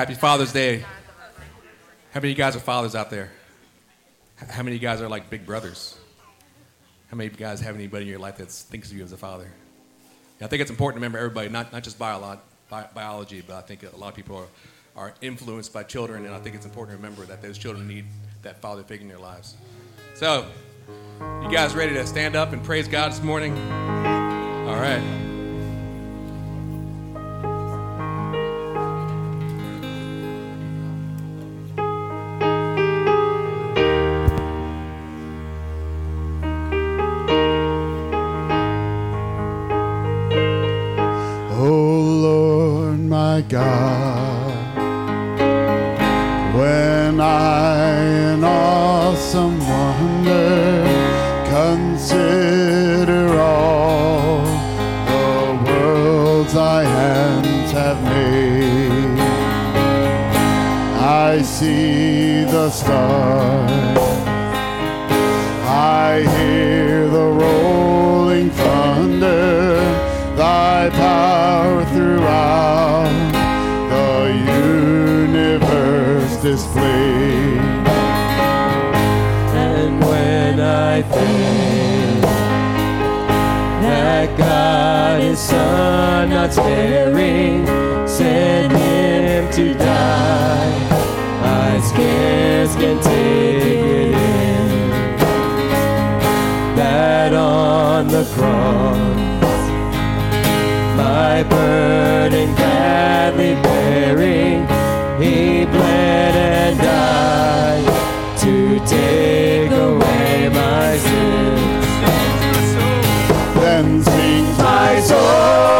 Happy Father's Day. How many of you guys are fathers out there? How many of you guys are like big brothers? How many of you guys have anybody in your life that thinks of you as a father? I think it's important to remember everybody, not, not just bio, bi- biology, but I think a lot of people are, are influenced by children, and I think it's important to remember that those children need that father figure in their lives. So, you guys ready to stand up and praise God this morning? All right. Not sparing sent Him to die, I scarce can take it in. That on the cross my burden gladly bearing, He bled and died to take away my sins. Then sings My soul,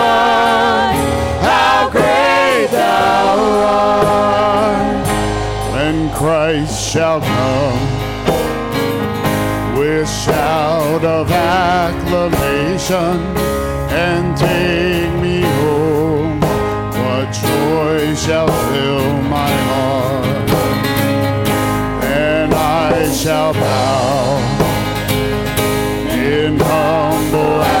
shall come with shout of acclamation and take me home. What joy shall fill my heart? and I shall bow in humble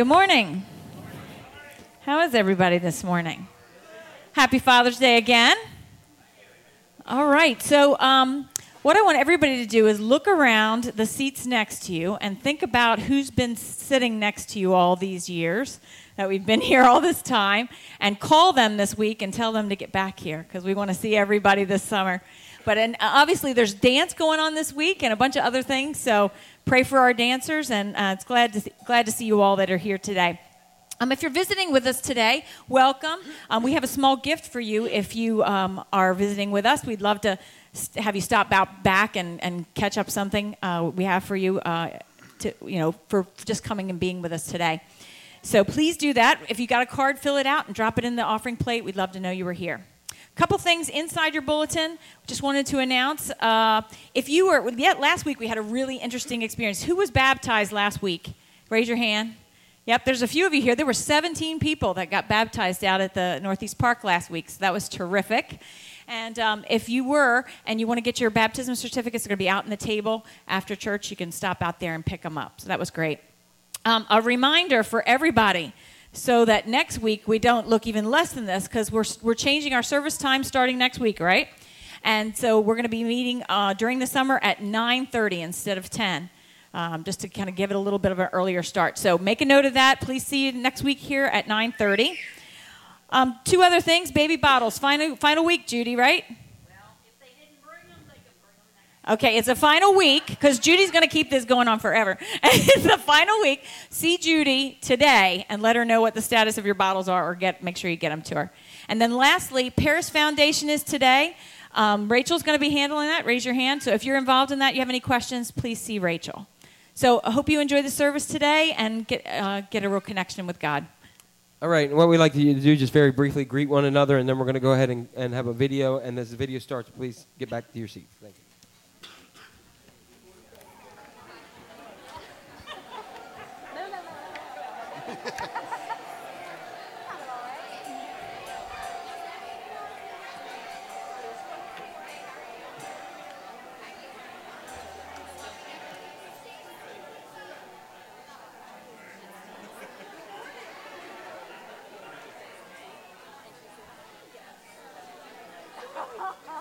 Good morning. How is everybody this morning? Happy Father's Day again. All right. So, um, what I want everybody to do is look around the seats next to you and think about who's been sitting next to you all these years that we've been here all this time and call them this week and tell them to get back here because we want to see everybody this summer. But and obviously, there's dance going on this week and a bunch of other things. So pray for our dancers, and uh, it's glad to see, glad to see you all that are here today. Um, if you're visiting with us today, welcome. Um, we have a small gift for you if you um, are visiting with us. We'd love to have you stop out back and, and catch up something uh, we have for you, uh, to, you know, for just coming and being with us today. So please do that. If you got a card, fill it out and drop it in the offering plate. We'd love to know you were here. Couple things inside your bulletin. Just wanted to announce. Uh, if you were, yeah, last week we had a really interesting experience. Who was baptized last week? Raise your hand. Yep, there's a few of you here. There were 17 people that got baptized out at the Northeast Park last week, so that was terrific. And um, if you were and you want to get your baptism certificates, they're going to be out in the table after church. You can stop out there and pick them up. So that was great. Um, a reminder for everybody so that next week we don't look even less than this because we're, we're changing our service time starting next week, right? And so we're going to be meeting uh, during the summer at 9.30 instead of 10. Um, just to kind of give it a little bit of an earlier start. So make a note of that. Please see you next week here at 9:30. Um, two other things: baby bottles. Final final week, Judy. Right? Okay, it's a final week because Judy's going to keep this going on forever. it's the final week. See Judy today and let her know what the status of your bottles are, or get make sure you get them to her. And then lastly, Paris Foundation is today. Um, Rachel's going to be handling that. Raise your hand. So if you're involved in that, you have any questions, please see Rachel. So I hope you enjoy the service today and get, uh, get a real connection with God. All right, what we'd like you to do, just very briefly, greet one another, and then we're going to go ahead and, and have a video. And as the video starts, please get back to your seats. Thank you.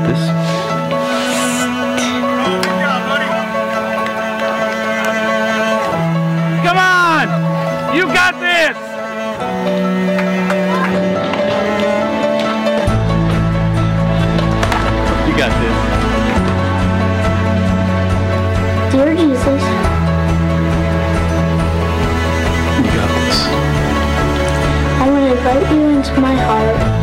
You got this. Come on! You got this! You got this. Dear Jesus. I want to invite you into my heart.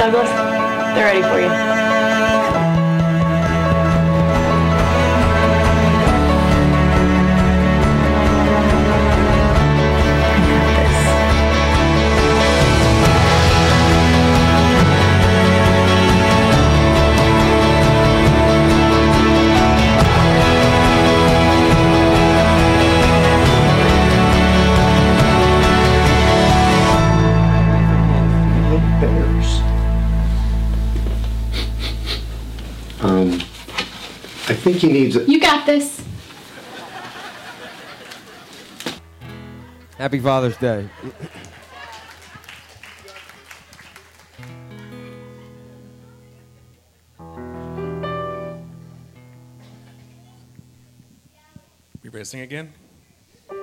Douglas. They're ready for you. Think he needs it. You got this. Happy Father's Day. You ready to sing again? what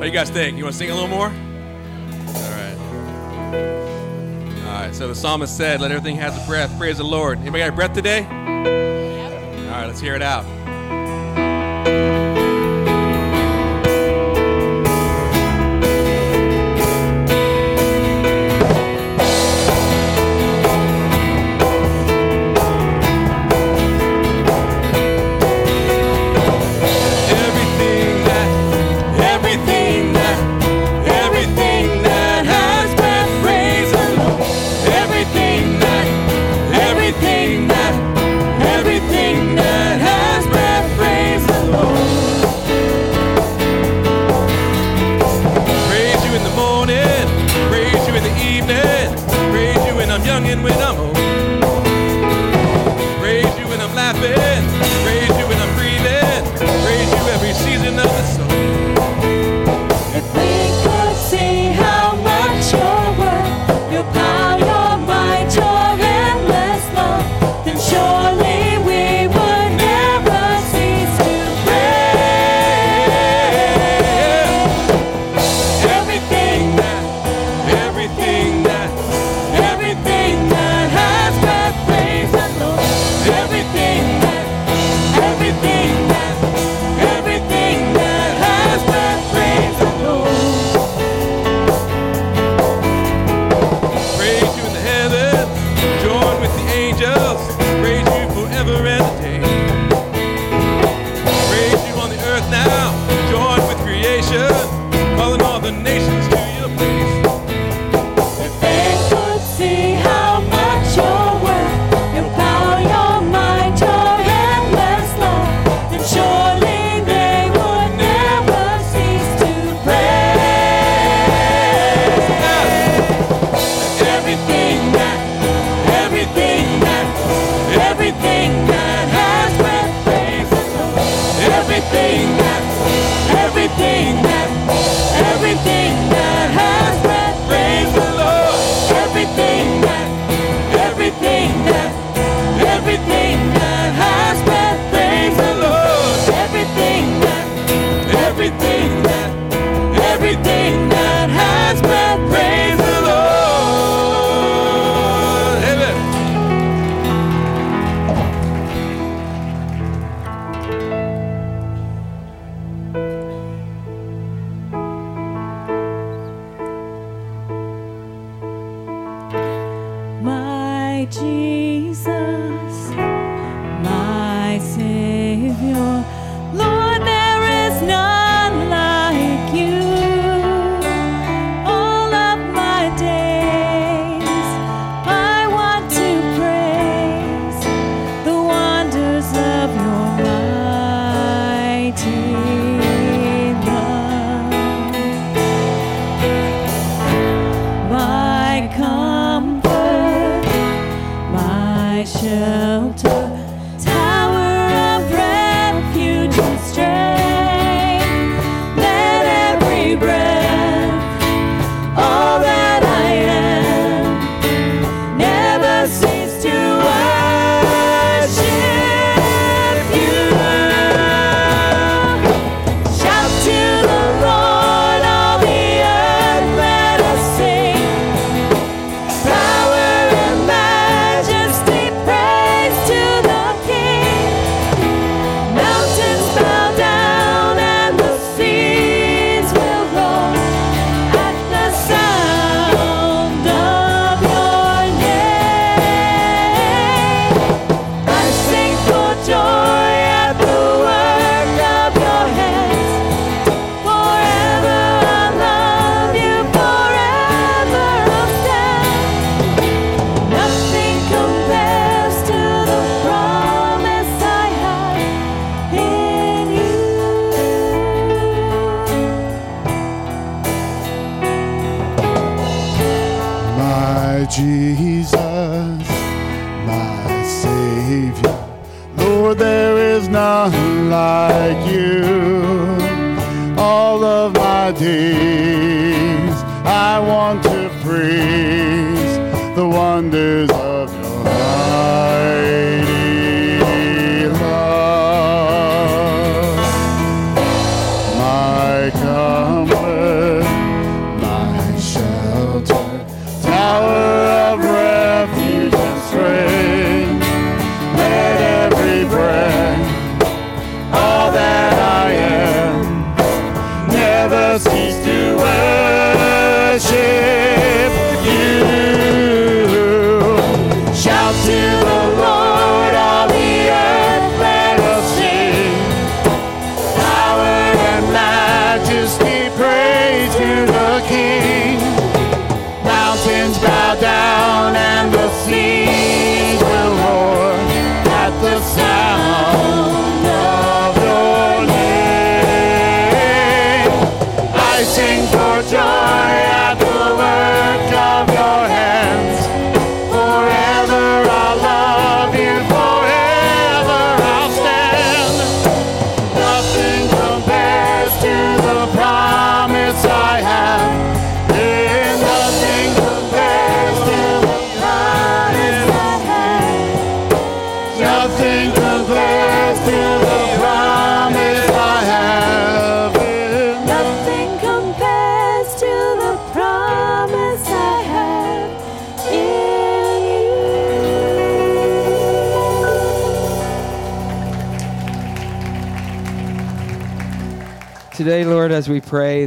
do you guys think? You want to sing a little more? All right. All right. So the psalmist said, "Let everything have a breath. Praise the Lord." Anybody got a breath today? All right, let's hear it out.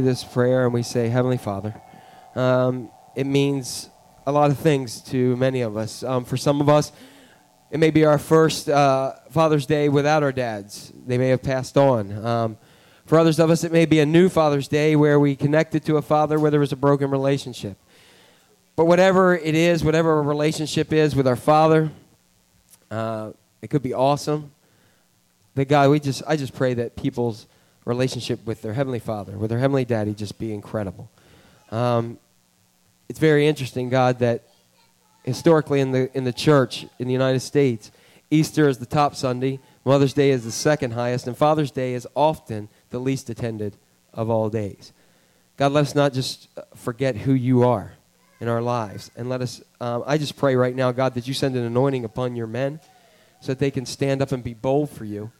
This prayer and we say, Heavenly Father, um, it means a lot of things to many of us. Um, for some of us, it may be our first uh, Father's Day without our dads. They may have passed on. Um, for others of us, it may be a new Father's Day where we connected to a father where there was a broken relationship. But whatever it is, whatever our relationship is with our Father, uh, it could be awesome. But God, we just, I just pray that people's relationship with their Heavenly Father, with their Heavenly Daddy, just be incredible. Um, it's very interesting, God, that historically in the, in the church in the United States, Easter is the top Sunday, Mother's Day is the second highest, and Father's Day is often the least attended of all days. God, let us not just uh, forget who you are in our lives. And let us, um, I just pray right now, God, that you send an anointing upon your men so that they can stand up and be bold for you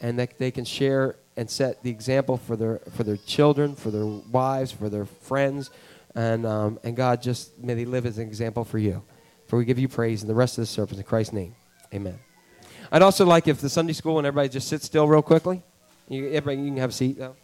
and that they can share and set the example for their for their children, for their wives, for their friends, and um, and God just may they live as an example for you. For we give you praise in the rest of the service in Christ's name, Amen. I'd also like if the Sunday school and everybody just sit still real quickly. You, everybody, you can have a seat though.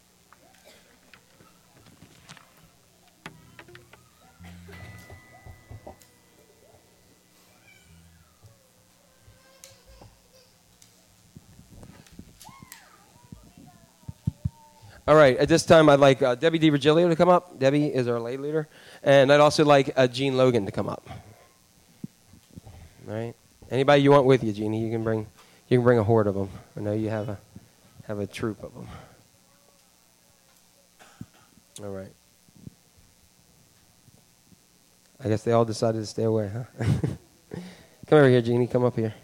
All right, at this time, I'd like uh, Debbie DiVirgilio to come up. Debbie is our lay leader. And I'd also like uh, Gene Logan to come up. All right. Anybody you want with you, Jeannie, you can bring, you can bring a horde of them. I know you have a, have a troop of them. All right. I guess they all decided to stay away, huh? come over here, Jeannie. Come up here.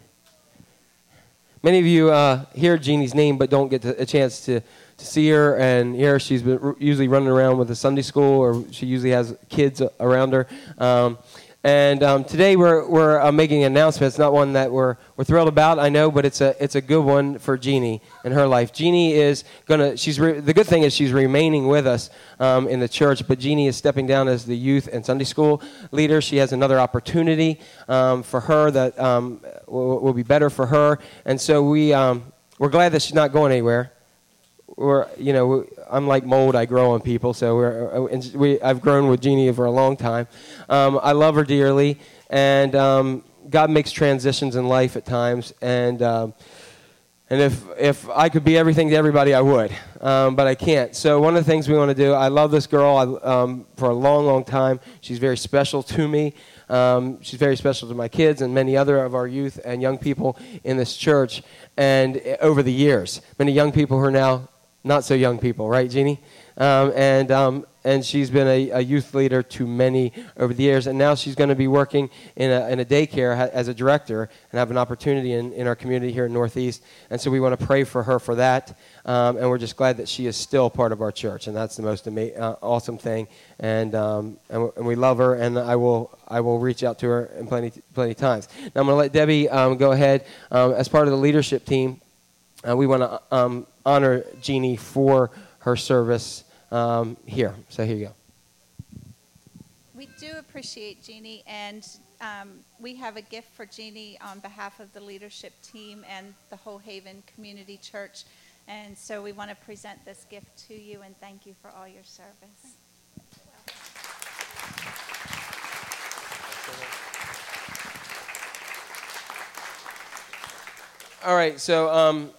Many of you uh, hear Jeannie's name but don't get a chance to, to see her and hear she's been usually running around with a Sunday school or she usually has kids around her. Um, and um, today we're, we're uh, making an announcement. It's not one that we're, we're thrilled about, I know, but it's a, it's a good one for Jeannie in her life. Jeannie is going to, she's re- the good thing is she's remaining with us um, in the church, but Jeannie is stepping down as the youth and Sunday school leader. She has another opportunity um, for her that um, will, will, be better for her. And so we, um, we're glad that she's not going anywhere we're you know I'm like mold. I grow on people. So we're uh, we I've grown with Jeannie for a long time. Um, I love her dearly, and um, God makes transitions in life at times, and. Um, and if, if I could be everything to everybody, I would. Um, but I can't. So, one of the things we want to do, I love this girl I, um, for a long, long time. She's very special to me. Um, she's very special to my kids and many other of our youth and young people in this church. And uh, over the years, many young people who are now not so young people, right, Jeannie? Um, and, um, and she's been a, a, youth leader to many over the years. And now she's going to be working in a, in a daycare as a director and have an opportunity in, in our community here in Northeast. And so we want to pray for her for that. Um, and we're just glad that she is still part of our church. And that's the most ama- uh, awesome thing. And, um, and, and, we love her. And I will, I will reach out to her in plenty, plenty times. Now I'm going to let Debbie um, go ahead. Um, as part of the leadership team, uh, we want to honor Jeannie for her service um, here. So here you go. We do appreciate Jeannie, and um, we have a gift for Jeannie on behalf of the leadership team and the Whole Haven Community Church. And so we want to present this gift to you and thank you for all your service. All right, so um,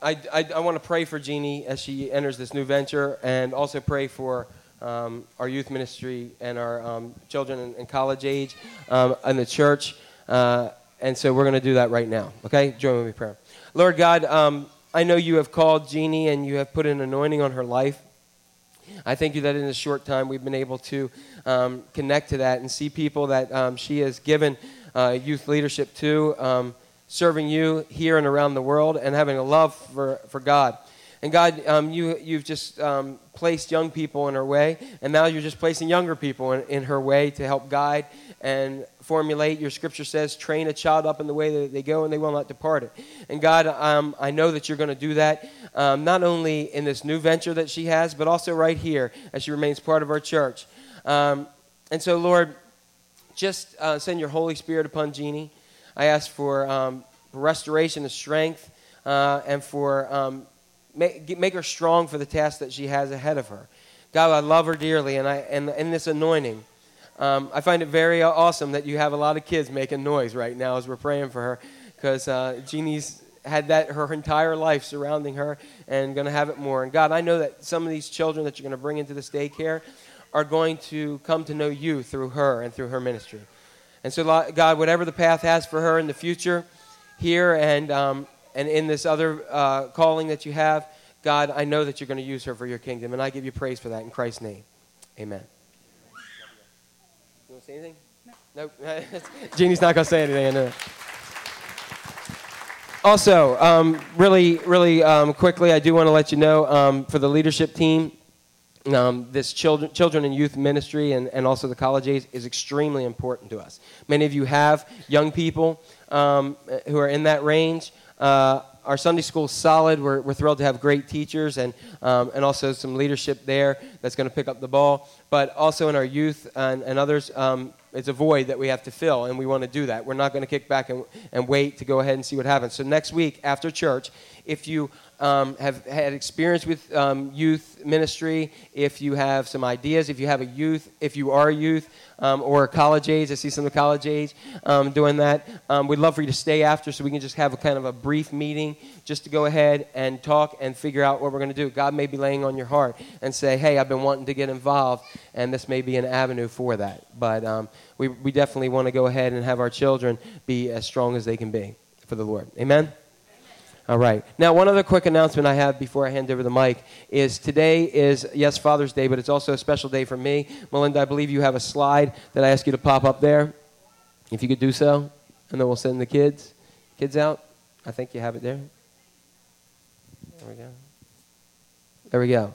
I, I, I want to pray for Jeannie as she enters this new venture and also pray for um, our youth ministry and our um, children in, college age um, in the church. Uh, and so we're going to do that right now. Okay? Join me in prayer. Lord God, um, I know you have called Jeannie and you have put an anointing on her life. I thank you that in a short time we've been able to um, connect to that and see people that um, she has given uh, youth leadership to serving you here and around the world and having a love for, for God. And God, um, you, you've just um, placed young people in her way, and now you're just placing younger people in, in her way to help guide and formulate. Your scripture says, train a child up in the way that they go, and they will not depart it. And God, um, I know that you're going to do that, um, not only in this new venture that she has, but also right here as she remains part of our church. Um, and so, Lord, just uh, send your Holy Spirit upon Jeannie. I ask for um, restoration of strength uh, and for um, make, make her strong for the task that she has ahead of her. God, I love her dearly, and, I, and in this anointing, um, I find it very awesome that you have a lot of kids making noise right now as we're praying for her, because uh, Jeannie's had that her entire life surrounding her and going to have it more. And God, I know that some of these children that you're going to bring into this daycare are going to come to know you through her and through her ministry. And so, God, whatever the path has for her in the future, here and, um, and in this other uh, calling that you have, God, I know that you're going to use her for your kingdom, and I give you praise for that in Christ's name. Amen. You want to say anything? No. Nope. Jeannie's not going to say anything. I know Also, um, really, really um, quickly, I do want to let you know um, for the leadership team, um, this children, children and youth ministry and, and also the college age is extremely important to us. Many of you have young people um, who are in that range. Uh, our Sunday school is solid. We're, we're thrilled to have great teachers and, um, and also some leadership there that's going to pick up the ball. But also in our youth and, and others, um, it's a void that we have to fill, and we want to do that. We're not going to kick back and, and wait to go ahead and see what happens. So next week after church, if you um, have had experience with um, youth ministry, if you have some ideas, if you have a youth, if you are a youth um, or a college age, I see some of college age um, doing that. Um, we'd love for you to stay after so we can just have a kind of a brief meeting just to go ahead and talk and figure out what we're going to do. God may be laying on your heart and say, hey, I've been wanting to get involved, and this may be an avenue for that. But um, we, we definitely want to go ahead and have our children be as strong as they can be for the Lord. Amen? All right. Now, one other quick announcement I have before I hand over the mic is today is, yes, Father's Day, but it's also a special day for me. Melinda, I believe you have a slide that I ask you to pop up there. If you could do so, and then we'll send the kids, kids out. I think you have it there. There we go. There we go.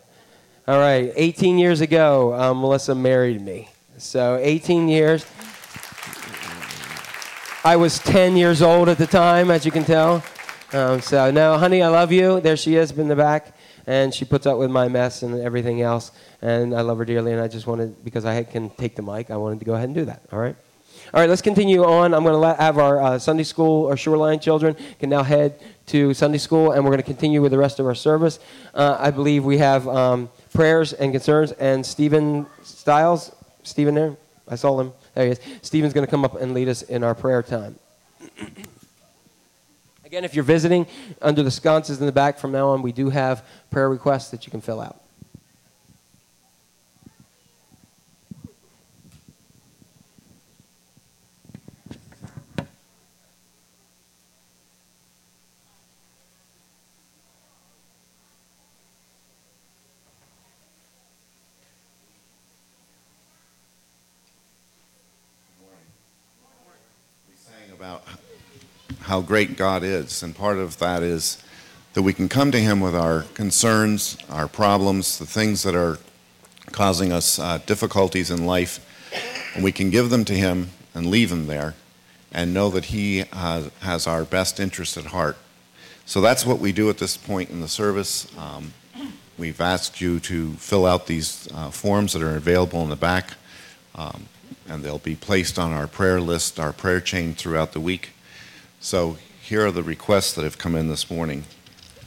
All right. 18 years ago, um, Melissa married me. So 18 years. I was 10 years old at the time, as you can tell. Um, so, no, honey, I love you. There she is in the back. And she puts up with my mess and everything else. And I love her dearly. And I just wanted, because I can take the mic, I wanted to go ahead and do that. All right? All right, let's continue on. I'm going to have our uh, Sunday school or Shoreline children can now head to Sunday school, and we're going to continue with the rest of our service. Uh, I believe we have um, prayers and concerns, and Stephen Stiles, Stephen there, I saw him. There he is. Stephen's going to come up and lead us in our prayer time. Again, if you're visiting, under the sconces in the back from now on, we do have prayer requests that you can fill out. about how great God is, and part of that is that we can come to Him with our concerns, our problems, the things that are causing us uh, difficulties in life, and we can give them to Him and leave them there and know that He has, has our best interest at heart. So that's what we do at this point in the service. Um, we've asked you to fill out these uh, forms that are available in the back, um, and they'll be placed on our prayer list, our prayer chain throughout the week. So here are the requests that have come in this morning.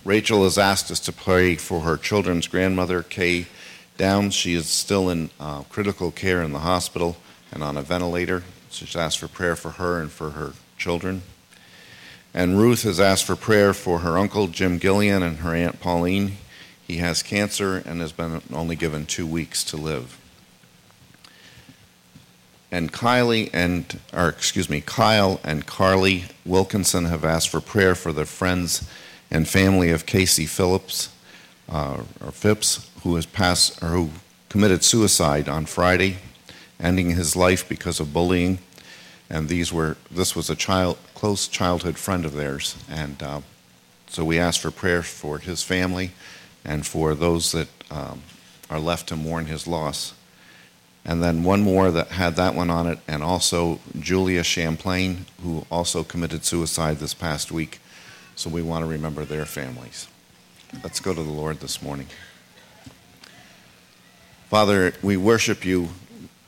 Rachel has asked us to pray for her children's grandmother, Kay Downs. She is still in uh, critical care in the hospital and on a ventilator. So she's asked for prayer for her and for her children. And Ruth has asked for prayer for her uncle, Jim Gillian, and her aunt Pauline. He has cancer and has been only given two weeks to live and Kylie and, or excuse me, Kyle and Carly Wilkinson have asked for prayer for the friends and family of Casey Phillips, uh, or Phipps, who has passed, or who committed suicide on Friday, ending his life because of bullying. And these were, this was a child, close childhood friend of theirs, and uh, so we ask for prayer for his family and for those that um, are left to mourn his loss and then one more that had that one on it, and also Julia Champlain, who also committed suicide this past week. So we want to remember their families. Let's go to the Lord this morning. Father, we worship you.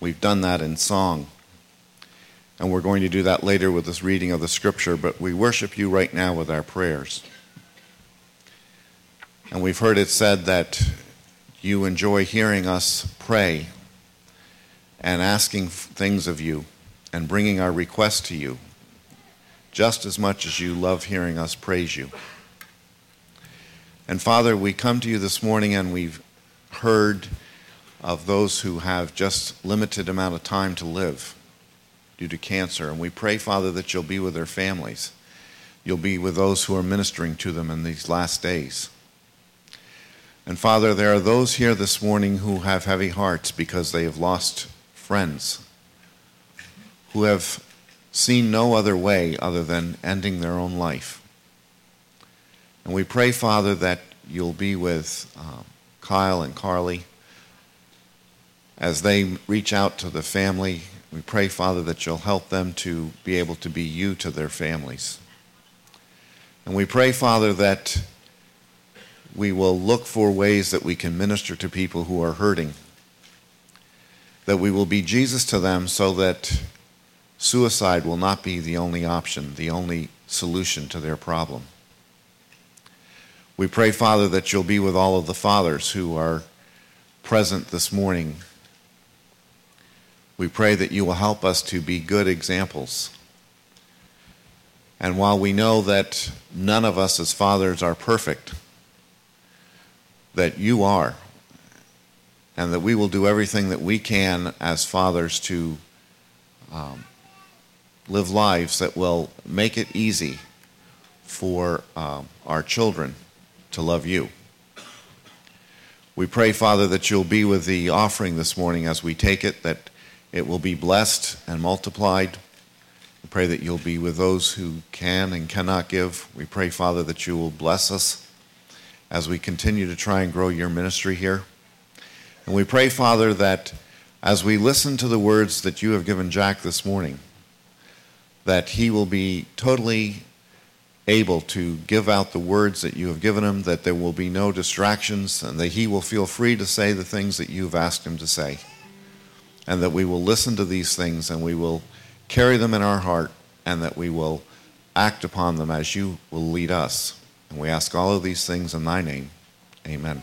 We've done that in song. And we're going to do that later with this reading of the scripture, but we worship you right now with our prayers. And we've heard it said that you enjoy hearing us pray and asking things of you and bringing our requests to you just as much as you love hearing us praise you. And Father, we come to you this morning and we've heard of those who have just limited amount of time to live due to cancer and we pray Father that you'll be with their families. You'll be with those who are ministering to them in these last days. And Father, there are those here this morning who have heavy hearts because they have lost friends who have seen no other way other than ending their own life. And we pray, Father, that you'll be with um, Kyle and Carly as they reach out to the family. We pray, Father, that you'll help them to be able to be you to their families. And we pray, Father, that we will look for ways that we can minister to people who are hurting that we will be Jesus to them so that suicide will not be the only option, the only solution to their problem. We pray, Father, that you'll be with all of the fathers who are present this morning. We pray that you will help us to be good examples. And while we know that none of us as fathers are perfect, that you are, and that we will do everything that we can as fathers to um, live lives that will make it easy for um, our children to love you. We pray, Father, that you'll be with the offering this morning as we take it, that it will be blessed and multiplied. We pray that you'll be with those who can and cannot give. We pray, Father, that you will bless us as we continue to try and grow your ministry here. And we pray, Father, that as we listen to the words that you have given Jack this morning, that he will be totally able to give out the words that you have given him, that there will be no distractions, and that he will feel free to say the things that you've asked him to say. And that we will listen to these things and we will carry them in our heart, and that we will act upon them as you will lead us. And we ask all of these things in thy name. Amen.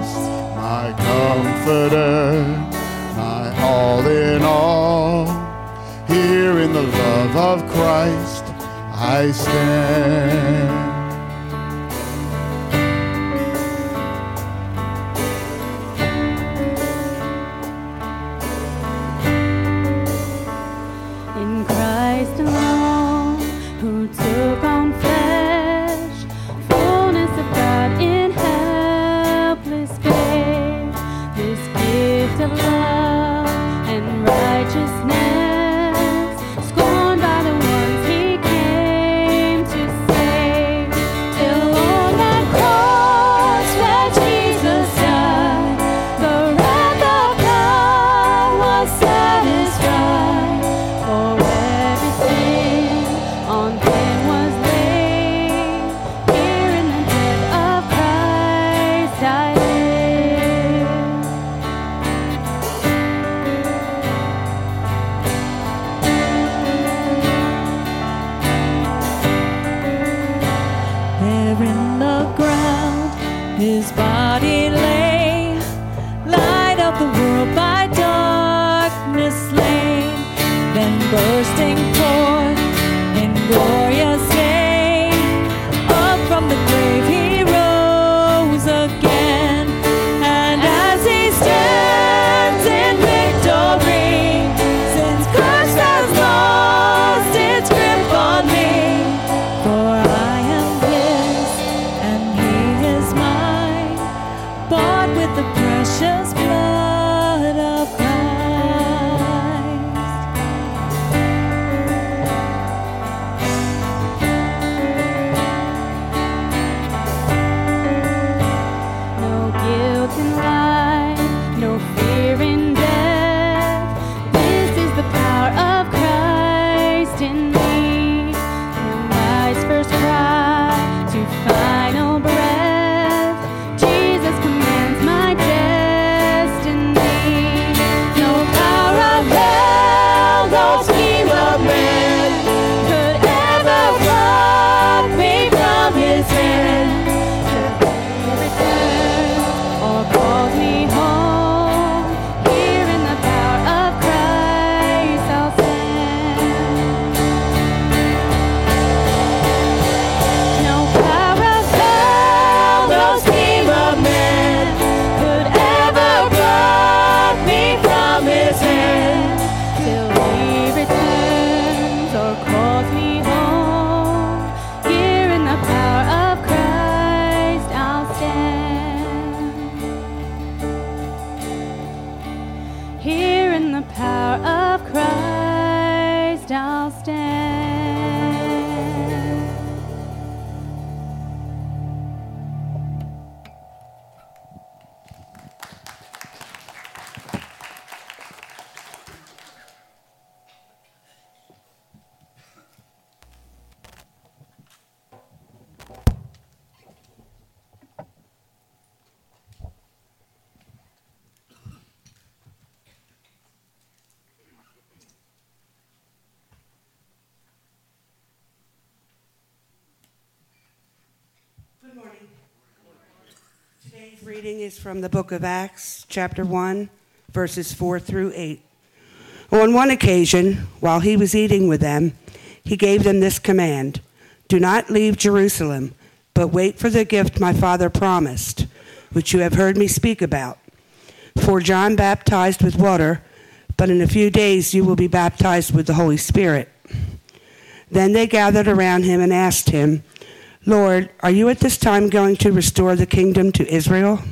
comforter, my all in all. Here in the love of Christ I stand. From the book of Acts, chapter 1, verses 4 through 8. On one occasion, while he was eating with them, he gave them this command Do not leave Jerusalem, but wait for the gift my father promised, which you have heard me speak about. For John baptized with water, but in a few days you will be baptized with the Holy Spirit. Then they gathered around him and asked him, Lord, are you at this time going to restore the kingdom to Israel?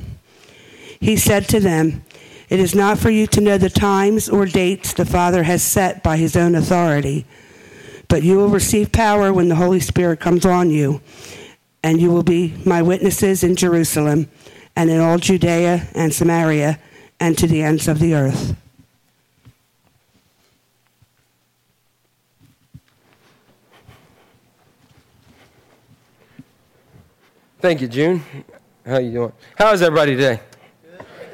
He said to them, It is not for you to know the times or dates the Father has set by his own authority, but you will receive power when the Holy Spirit comes on you, and you will be my witnesses in Jerusalem and in all Judea and Samaria and to the ends of the earth. Thank you, June. How you doing? How is everybody today?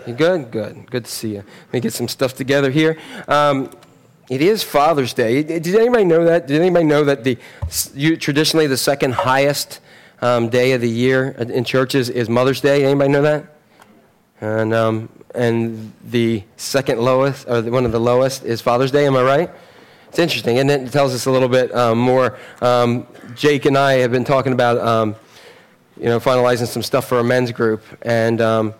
You good? Good. Good to see you. Let me get some stuff together here. Um, it is Father's Day. Did anybody know that? Did anybody know that the you, traditionally the second highest um, day of the year in churches is Mother's Day? Anybody know that? And um, and the second lowest, or one of the lowest, is Father's Day. Am I right? It's interesting, and it? it tells us a little bit um, more. Um, Jake and I have been talking about um, you know, finalizing some stuff for a men's group. And, um,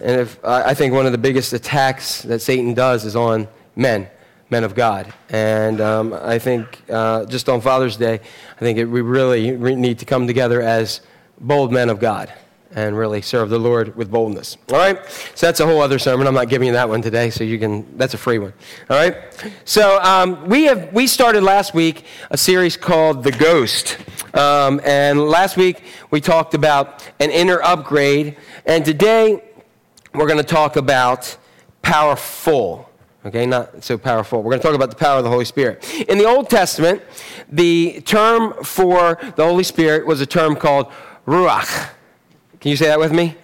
and if, I think one of the biggest attacks that Satan does is on men, men of God. And um, I think uh, just on Father's Day, I think it, we really need to come together as bold men of God and really serve the Lord with boldness. All right? So that's a whole other sermon. I'm not giving you that one today, so you can, that's a free one. All right? So um, we, have, we started last week a series called The Ghost. Um, and last week we talked about an inner upgrade. And today we're going to talk about powerful. Okay, not so powerful. We're going to talk about the power of the Holy Spirit. In the Old Testament, the term for the Holy Spirit was a term called ruach. Can you say that with me?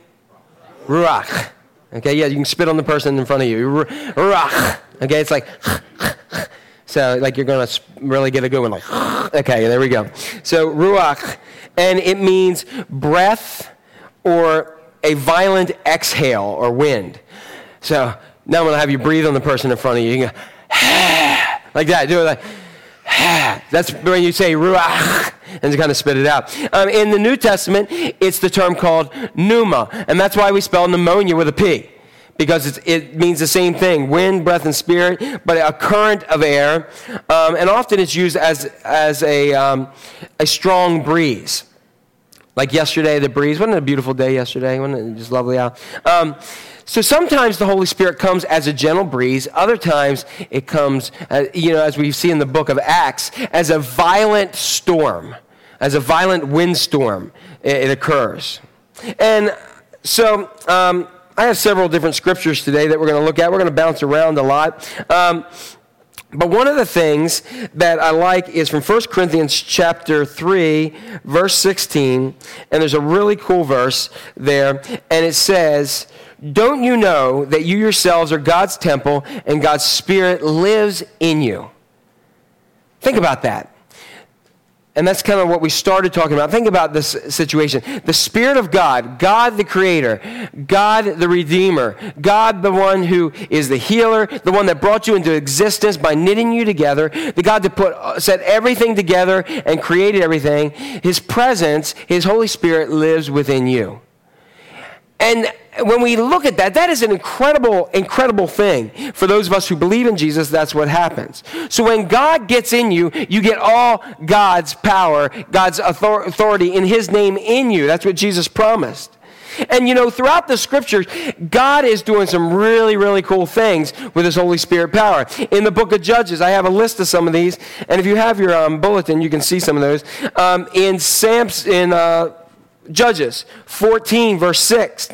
Ruach. Okay, yeah, you can spit on the person in front of you. Ruach. Okay, it's like, so like you're going to really get a good one. Like, okay, there we go. So ruach, and it means breath or a violent exhale or wind. So now I'm going to have you breathe on the person in front of you. You can go, like that. Do it like, that's when you say ruach and to kind of spit it out. Um, in the New Testament, it's the term called pneuma, and that's why we spell pneumonia with a P. Because it means the same thing wind, breath, and spirit, but a current of air. Um, and often it's used as, as a, um, a strong breeze. Like yesterday, the breeze. Wasn't it a beautiful day yesterday? Wasn't it just lovely out? Um, so sometimes the Holy Spirit comes as a gentle breeze. Other times it comes, uh, you know, as we see in the book of Acts, as a violent storm, as a violent windstorm. It, it occurs. And so um, I have several different scriptures today that we're going to look at. We're going to bounce around a lot. Um, but one of the things that I like is from 1 Corinthians chapter 3, verse 16. And there's a really cool verse there. And it says, don't you know that you yourselves are God's temple and God's Spirit lives in you? Think about that. And that's kind of what we started talking about. Think about this situation. The Spirit of God, God the Creator, God the Redeemer, God the one who is the healer, the one that brought you into existence by knitting you together, the God that put, uh, set everything together and created everything. His presence, His Holy Spirit lives within you. And when we look at that, that is an incredible, incredible thing. For those of us who believe in Jesus, that's what happens. So when God gets in you, you get all God's power, God's authority in His name in you. That's what Jesus promised. And you know, throughout the scriptures, God is doing some really, really cool things with His Holy Spirit power. In the book of Judges, I have a list of some of these, and if you have your um, bulletin, you can see some of those. Um, in Sam's, in uh, Judges 14, verse 6,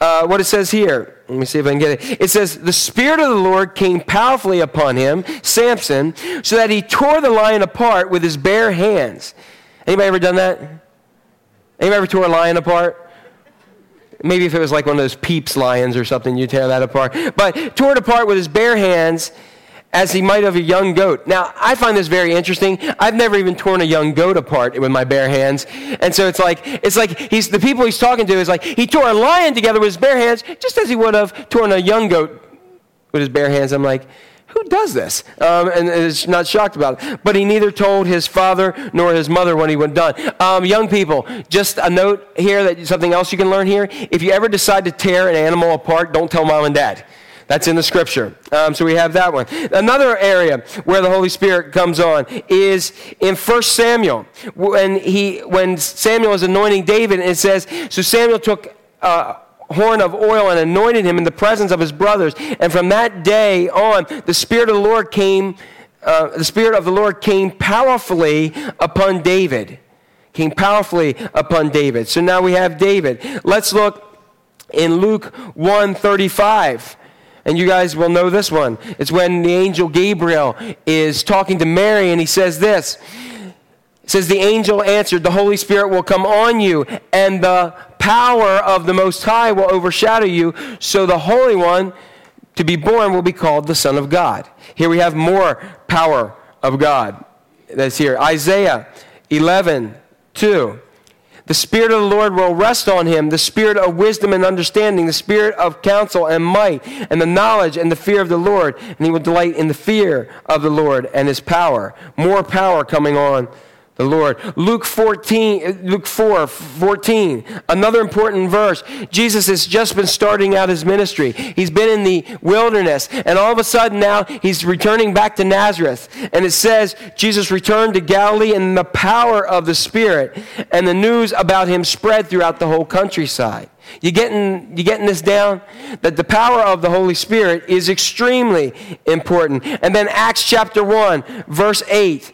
uh, what it says here. Let me see if I can get it. It says, The Spirit of the Lord came powerfully upon him, Samson, so that he tore the lion apart with his bare hands. Anybody ever done that? Anybody ever tore a lion apart? Maybe if it was like one of those peeps lions or something, you tear that apart. But tore it apart with his bare hands as he might of a young goat. Now, I find this very interesting. I've never even torn a young goat apart with my bare hands. And so it's like, it's like he's, the people he's talking to is like, he tore a lion together with his bare hands, just as he would have torn a young goat with his bare hands. I'm like, who does this? Um, and is not shocked about it. But he neither told his father nor his mother when he went done. Um, young people, just a note here that something else you can learn here. If you ever decide to tear an animal apart, don't tell mom and dad. That's in the scripture. Um, so we have that one. Another area where the Holy Spirit comes on is in 1 Samuel. When, he, when Samuel is anointing David, it says, So Samuel took a horn of oil and anointed him in the presence of his brothers. And from that day on, the Spirit of the Lord came, uh, the Spirit of the Lord came powerfully upon David. Came powerfully upon David. So now we have David. Let's look in Luke 135. And you guys will know this one. It's when the angel Gabriel is talking to Mary and he says this. It says, The angel answered, The Holy Spirit will come on you, and the power of the Most High will overshadow you. So the Holy One to be born will be called the Son of God. Here we have more power of God. That's here. Isaiah 11, 2. The Spirit of the Lord will rest on him, the Spirit of wisdom and understanding, the Spirit of counsel and might, and the knowledge and the fear of the Lord. And he will delight in the fear of the Lord and his power. More power coming on the Lord. Luke 14, uh, Luke 4, 14, another important verse. Jesus has just been starting out his ministry. He's been in the wilderness, and all of a sudden now he's returning back to Nazareth. And it says, Jesus returned to Galilee in the power of the Spirit, and the news about him spread throughout the whole countryside. You getting, you getting this down? That the power of the Holy Spirit is extremely important. And then Acts chapter 1, verse 8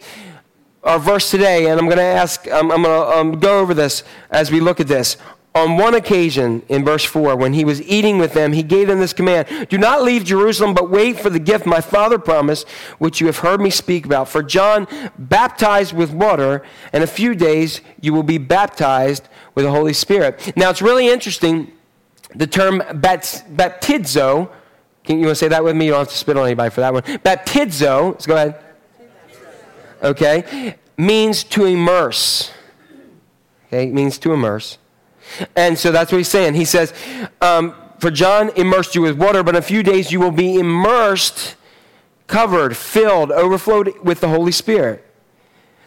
our verse today, and I'm going to ask, I'm, I'm going to um, go over this as we look at this. On one occasion, in verse 4, when he was eating with them, he gave them this command Do not leave Jerusalem, but wait for the gift my father promised, which you have heard me speak about. For John baptized with water, and a few days you will be baptized with the Holy Spirit. Now, it's really interesting. The term bat, baptizo, can you want to say that with me? You don't have to spit on anybody for that one. Baptizo, let's go ahead okay, means to immerse. Okay, it means to immerse. And so that's what he's saying. He says, um, For John immersed you with water, but in a few days you will be immersed, covered, filled, overflowed with the Holy Spirit.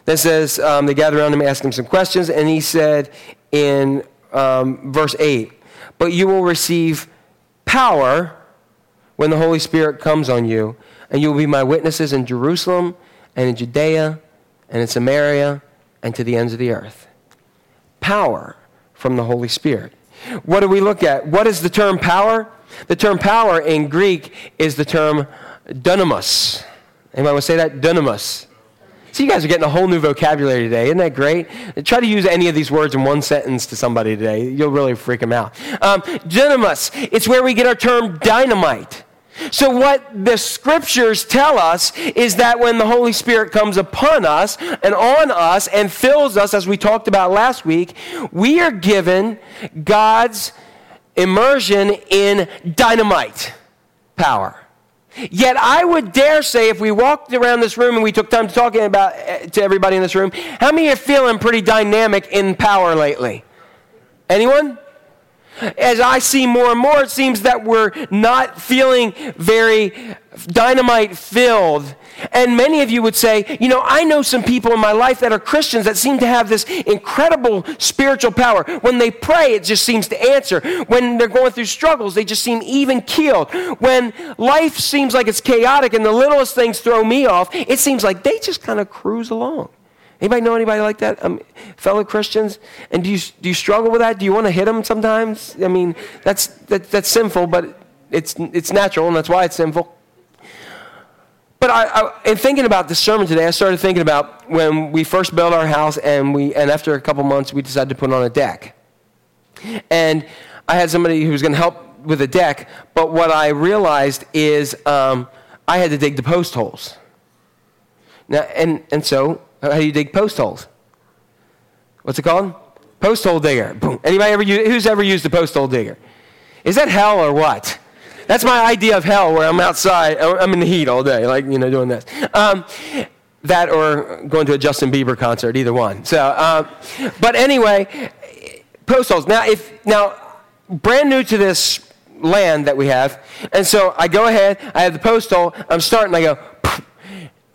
That says, um, they gathered around him, asked him some questions, and he said in um, verse 8, But you will receive power when the Holy Spirit comes on you, and you will be my witnesses in Jerusalem and in Judea and in Samaria and to the ends of the earth. Power from the Holy Spirit. What do we look at? What is the term power? The term power in Greek is the term dunamis. Anybody want to say that? Dunamis. So you guys are getting a whole new vocabulary today. Isn't that great? Try to use any of these words in one sentence to somebody today. You'll really freak them out. Um, dunamis, it's where we get our term dynamite. So, what the scriptures tell us is that when the Holy Spirit comes upon us and on us and fills us, as we talked about last week, we are given God's immersion in dynamite power. Yet I would dare say, if we walked around this room and we took time to talking about to everybody in this room, how many are feeling pretty dynamic in power lately? Anyone? As I see more and more, it seems that we're not feeling very dynamite filled. And many of you would say, you know, I know some people in my life that are Christians that seem to have this incredible spiritual power. When they pray, it just seems to answer. When they're going through struggles, they just seem even keeled. When life seems like it's chaotic and the littlest things throw me off, it seems like they just kind of cruise along. Anybody know anybody like that? Um, fellow Christians? And do you, do you struggle with that? Do you want to hit them sometimes? I mean, that's, that, that's sinful, but it's, it's natural, and that's why it's sinful. But I, I, in thinking about this sermon today, I started thinking about when we first built our house, and, we, and after a couple months, we decided to put on a deck. And I had somebody who was going to help with the deck, but what I realized is um, I had to dig the post holes. Now, and, and so, how do you dig post holes? What's it called? Post hole digger. Boom. Anybody ever use, who's ever used a post hole digger? Is that hell or what? That's my idea of hell where I'm outside, I'm in the heat all day, like, you know, doing this. Um, that or going to a Justin Bieber concert, either one. So, uh, but anyway, post holes. Now, if, now, brand new to this land that we have, and so I go ahead, I have the post hole, I'm starting, I go,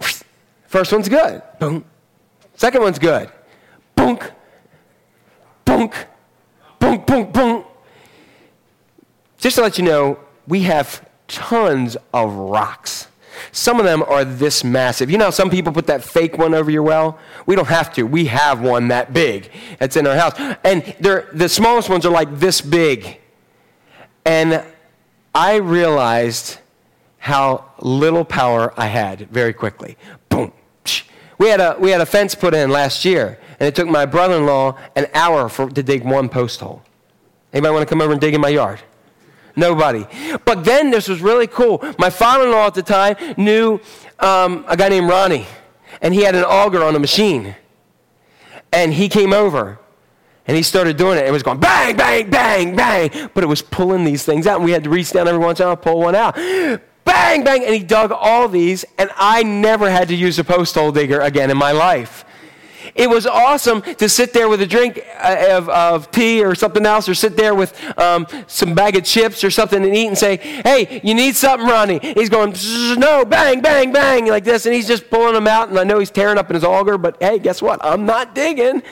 first one's good, boom. Second one's good, boom, boom, boom, boom, boom. Just to let you know, we have tons of rocks. Some of them are this massive. You know, some people put that fake one over your well. We don't have to. We have one that big that's in our house, and the smallest ones are like this big. And I realized how little power I had very quickly. We had a we had a fence put in last year, and it took my brother-in-law an hour for, to dig one post hole. Anybody want to come over and dig in my yard? Nobody. But then this was really cool. My father in law at the time knew um, a guy named Ronnie, and he had an auger on a machine. And he came over and he started doing it. It was going bang, bang, bang, bang. But it was pulling these things out. And we had to reach down every once in a while, pull one out. Bang, bang. And he dug all these. And I never had to use a post hole digger again in my life. It was awesome to sit there with a drink uh, of, of tea or something else, or sit there with um, some bag of chips or something and eat and say, Hey, you need something, Ronnie? He's going, No, bang, bang, bang, like this. And he's just pulling them out. And I know he's tearing up in his auger, but hey, guess what? I'm not digging.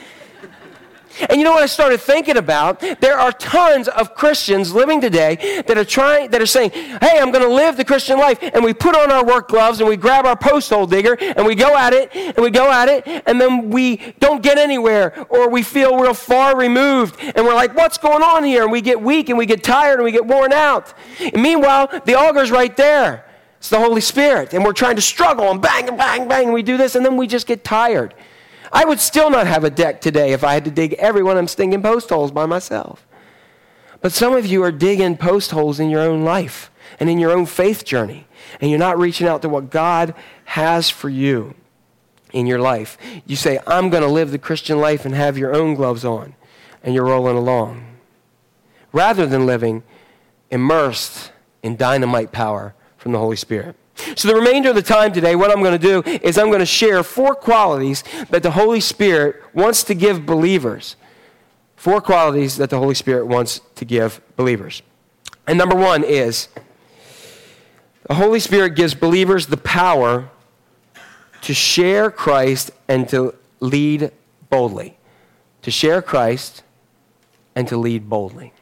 And you know what I started thinking about? There are tons of Christians living today that are trying that are saying, "Hey, I'm going to live the Christian life." And we put on our work gloves and we grab our post hole digger and we go at it and we go at it and then we don't get anywhere or we feel real far removed and we're like, "What's going on here?" And we get weak and we get tired and we get worn out. And meanwhile, the auger's right there. It's the Holy Spirit. And we're trying to struggle and bang and bang bang and we do this and then we just get tired. I would still not have a deck today if I had to dig every one of them stinking post holes by myself. But some of you are digging post holes in your own life and in your own faith journey, and you're not reaching out to what God has for you in your life. You say, I'm going to live the Christian life and have your own gloves on, and you're rolling along. Rather than living immersed in dynamite power from the Holy Spirit. So, the remainder of the time today, what I'm going to do is I'm going to share four qualities that the Holy Spirit wants to give believers. Four qualities that the Holy Spirit wants to give believers. And number one is the Holy Spirit gives believers the power to share Christ and to lead boldly. To share Christ and to lead boldly.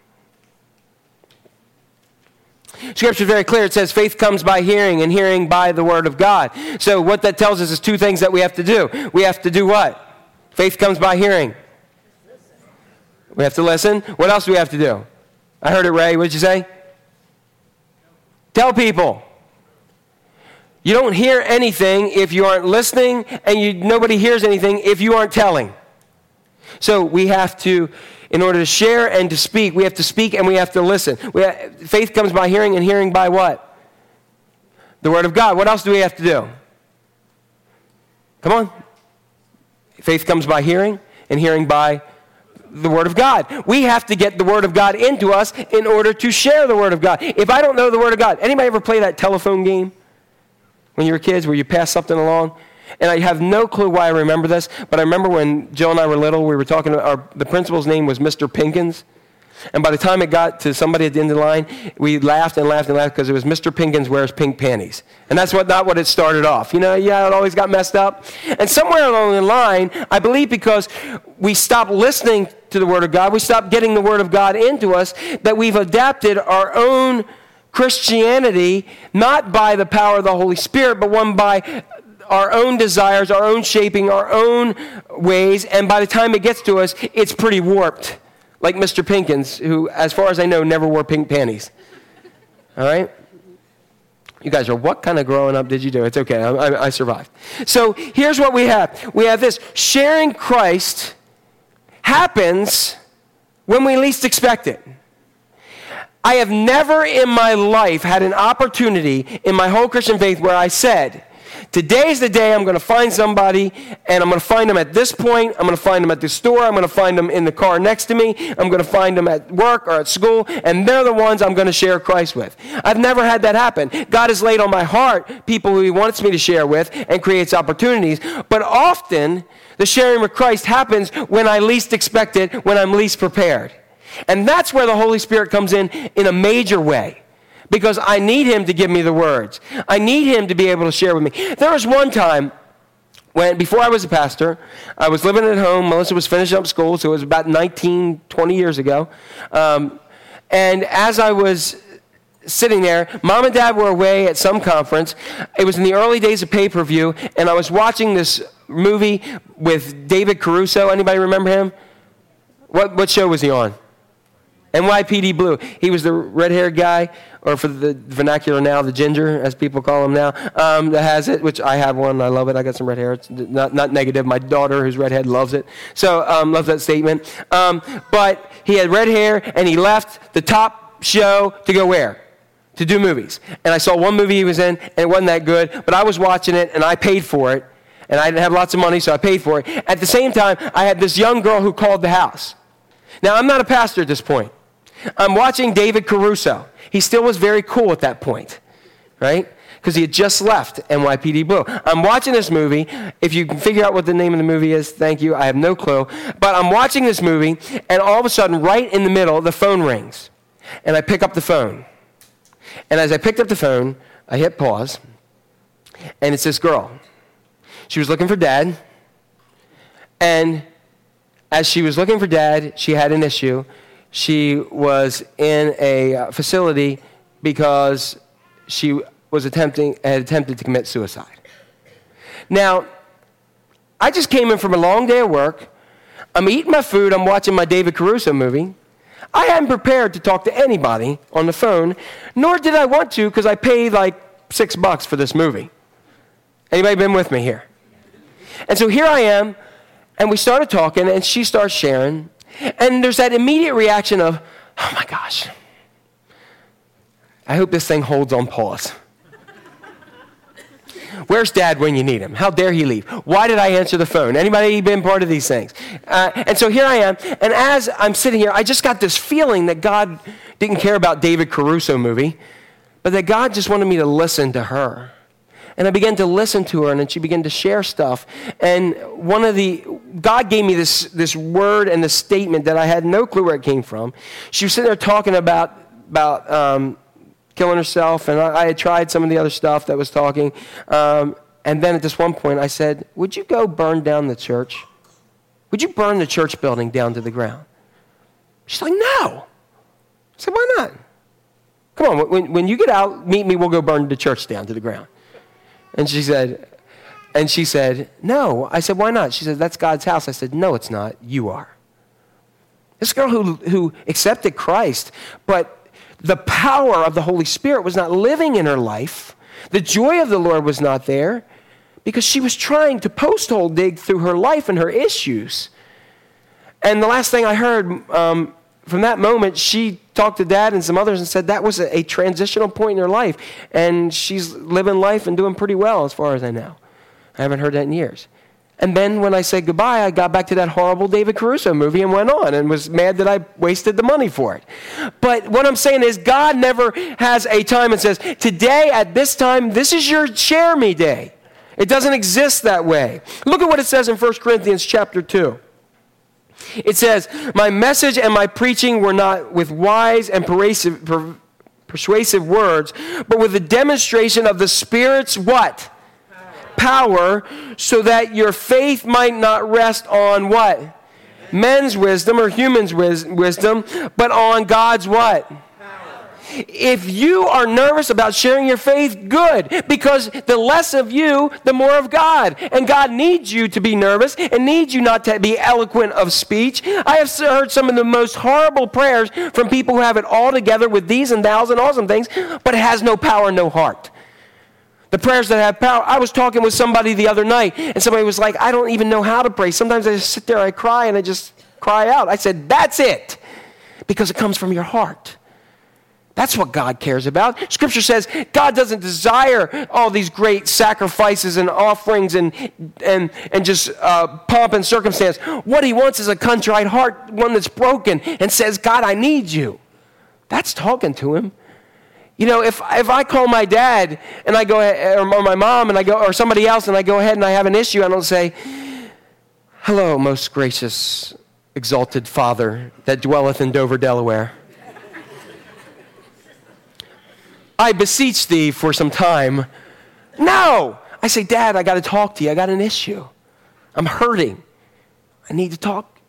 Scripture is very clear. It says faith comes by hearing, and hearing by the word of God. So, what that tells us is two things that we have to do. We have to do what? Faith comes by hearing. We have to listen. What else do we have to do? I heard it, Ray. What did you say? Tell people. You don't hear anything if you aren't listening, and you, nobody hears anything if you aren't telling. So we have to in order to share and to speak, we have to speak and we have to listen. Have, faith comes by hearing, and hearing by what? The Word of God. What else do we have to do? Come on. Faith comes by hearing, and hearing by the Word of God. We have to get the Word of God into us in order to share the Word of God. If I don't know the Word of God, anybody ever play that telephone game when you were kids where you pass something along? And I have no clue why I remember this, but I remember when Jill and I were little, we were talking, our, the principal's name was Mr. Pinkins. And by the time it got to somebody at the end of the line, we laughed and laughed and laughed because it was Mr. Pinkins wears pink panties. And that's what, not what it started off. You know, yeah, it always got messed up. And somewhere along the line, I believe because we stopped listening to the Word of God, we stopped getting the Word of God into us, that we've adapted our own Christianity, not by the power of the Holy Spirit, but one by our own desires, our own shaping, our own ways, and by the time it gets to us, it's pretty warped. Like Mr. Pinkins, who, as far as I know, never wore pink panties. All right? You guys are, what kind of growing up did you do? It's okay, I, I, I survived. So here's what we have we have this sharing Christ happens when we least expect it. I have never in my life had an opportunity in my whole Christian faith where I said, Today's the day I'm going to find somebody, and I'm going to find them at this point. I'm going to find them at the store. I'm going to find them in the car next to me. I'm going to find them at work or at school, and they're the ones I'm going to share Christ with. I've never had that happen. God has laid on my heart people who He wants me to share with and creates opportunities, but often the sharing with Christ happens when I least expect it, when I'm least prepared. And that's where the Holy Spirit comes in in a major way because I need him to give me the words. I need him to be able to share with me. There was one time when, before I was a pastor, I was living at home. Melissa was finishing up school, so it was about 19, 20 years ago. Um, and as I was sitting there, mom and dad were away at some conference. It was in the early days of pay per view, and I was watching this movie with David Caruso. Anybody remember him? What, what show was he on? NYPD Blue. He was the red haired guy, or for the vernacular now, the ginger, as people call him now, um, that has it, which I have one. I love it. I got some red hair. It's not, not negative. My daughter, who's redhead, loves it. So, um, loves that statement. Um, but he had red hair, and he left the top show to go where? To do movies. And I saw one movie he was in, and it wasn't that good, but I was watching it, and I paid for it. And I didn't have lots of money, so I paid for it. At the same time, I had this young girl who called the house. Now, I'm not a pastor at this point. I'm watching David Caruso. He still was very cool at that point, right? Because he had just left NYPD Blue. I'm watching this movie. If you can figure out what the name of the movie is, thank you. I have no clue. But I'm watching this movie, and all of a sudden, right in the middle, the phone rings. And I pick up the phone. And as I picked up the phone, I hit pause, and it's this girl. She was looking for dad, and as she was looking for dad, she had an issue she was in a uh, facility because she was attempting had attempted to commit suicide. Now, I just came in from a long day of work. I'm eating my food. I'm watching my David Caruso movie. I hadn't prepared to talk to anybody on the phone, nor did I want to because I paid like six bucks for this movie. Anybody been with me here? And so here I am, and we started talking, and she starts sharing, and there's that immediate reaction of, oh my gosh, I hope this thing holds on pause. Where's dad when you need him? How dare he leave? Why did I answer the phone? Anybody been part of these things? Uh, and so here I am, and as I'm sitting here, I just got this feeling that God didn't care about David Caruso movie, but that God just wanted me to listen to her. And I began to listen to her, and then she began to share stuff. And one of the, God gave me this, this word and this statement that I had no clue where it came from. She was sitting there talking about, about um, killing herself, and I, I, had tried some of the other stuff that was talking. Um, and then at this one point, I said, Would you go burn down the church? Would you burn the church building down to the ground? She's like, No. I said, Why not? Come on, when, when you get out, meet me, we'll go burn the church down to the ground. And she said, and she said, No. I said, Why not? She said, That's God's house. I said, No, it's not. You are. This girl who, who accepted Christ, but the power of the Holy Spirit was not living in her life. The joy of the Lord was not there because she was trying to post hole dig through her life and her issues. And the last thing I heard um, from that moment, she talked to dad and some others and said that was a, a, transitional point in her life. And she's living life and doing pretty well as far as I know. I haven't heard that in years. And then when I said goodbye, I got back to that horrible David Caruso movie and went on and was mad that I wasted the money for it. But what I'm saying is, God never has a time and says, Today, at this time, this is your share me day. It doesn't exist that way. Look at what it says in 1 Corinthians chapter 2. It says, My message and my preaching were not with wise and persuasive, per, persuasive words, but with a demonstration of the Spirit's what? Power, so that your faith might not rest on what? Men's wisdom or humans' wis- wisdom, but on God's what? If you are nervous about sharing your faith, good, because the less of you, the more of God. And God needs you to be nervous and needs you not to be eloquent of speech. I have heard some of the most horrible prayers from people who have it all together with these and thous and awesome things, but it has no power, no heart. The prayers that have power. I was talking with somebody the other night, and somebody was like, I don't even know how to pray. Sometimes I just sit there, I cry, and I just cry out. I said, That's it, because it comes from your heart. That's what God cares about. Scripture says God doesn't desire all these great sacrifices and offerings and, and, and just uh, pomp and circumstance. What He wants is a contrite heart, one that's broken and says, God, I need you. That's talking to Him. You know, if, if I call my dad and I go or my mom and I go, or somebody else and I go ahead and I have an issue, I don't say, Hello, most gracious, exalted Father that dwelleth in Dover, Delaware. I beseech thee for some time. No! I say, Dad, I got to talk to you. I got an issue. I'm hurting. I need to talk.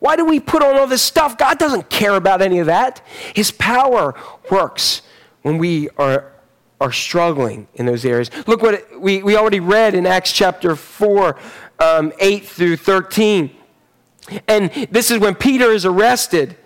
Why do we put on all this stuff? God doesn't care about any of that. His power works when we are, are struggling in those areas. Look what it, we, we already read in Acts chapter 4, um, 8 through 13. And this is when Peter is arrested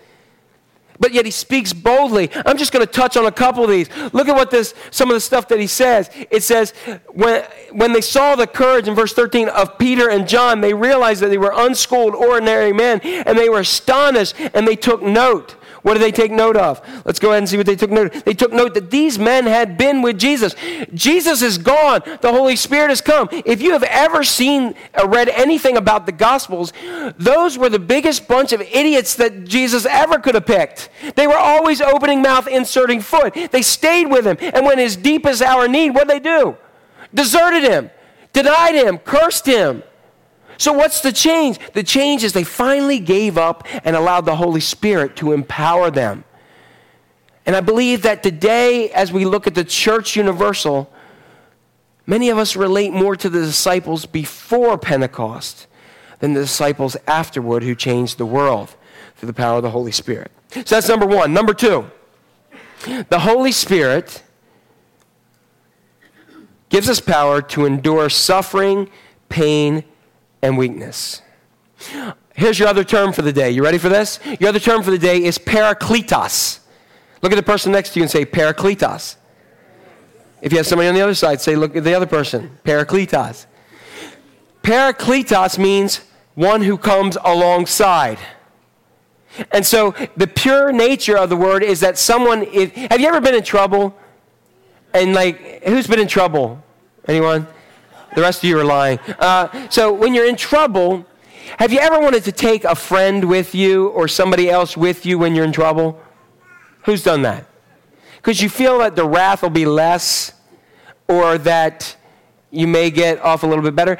but yet he speaks boldly. I'm just going to touch on a couple of these. Look at what this, some of the stuff that he says. It says, when, when they saw the courage in verse 13 of Peter and John, they realized that they were unschooled, ordinary men, and they were astonished, and they took note. What did they take note of? Let's go ahead and see what they took note of. They took note that these men had been with Jesus. Jesus is gone. The Holy Spirit has come. If you have ever seen or read anything about the Gospels, those were the biggest bunch of idiots that Jesus ever could have picked. They were always opening mouth, inserting foot. They stayed with him. And when his deepest hour need, what did they do? Deserted him, denied him, cursed him. So, what's the change? The change is they finally gave up and allowed the Holy Spirit to empower them. And I believe that today, as we look at the church universal, many of us relate more to the disciples before Pentecost than the disciples afterward who changed the world through the power of the Holy Spirit. So, that's number one. Number two, the Holy Spirit gives us power to endure suffering, pain, and weakness. Here's your other term for the day. You ready for this? Your other term for the day is parakletos. Look at the person next to you and say parakletos. If you have somebody on the other side, say, look at the other person. Parakletos. Parakletos means one who comes alongside. And so the pure nature of the word is that someone, is, have you ever been in trouble? And like, who's been in trouble? Anyone? The rest of you are lying. Uh, so when you're in trouble, have you ever wanted to take a friend with you or somebody else with you when you're in trouble? Who's done that? Because you feel that the wrath will be less or that you may get off a little bit better.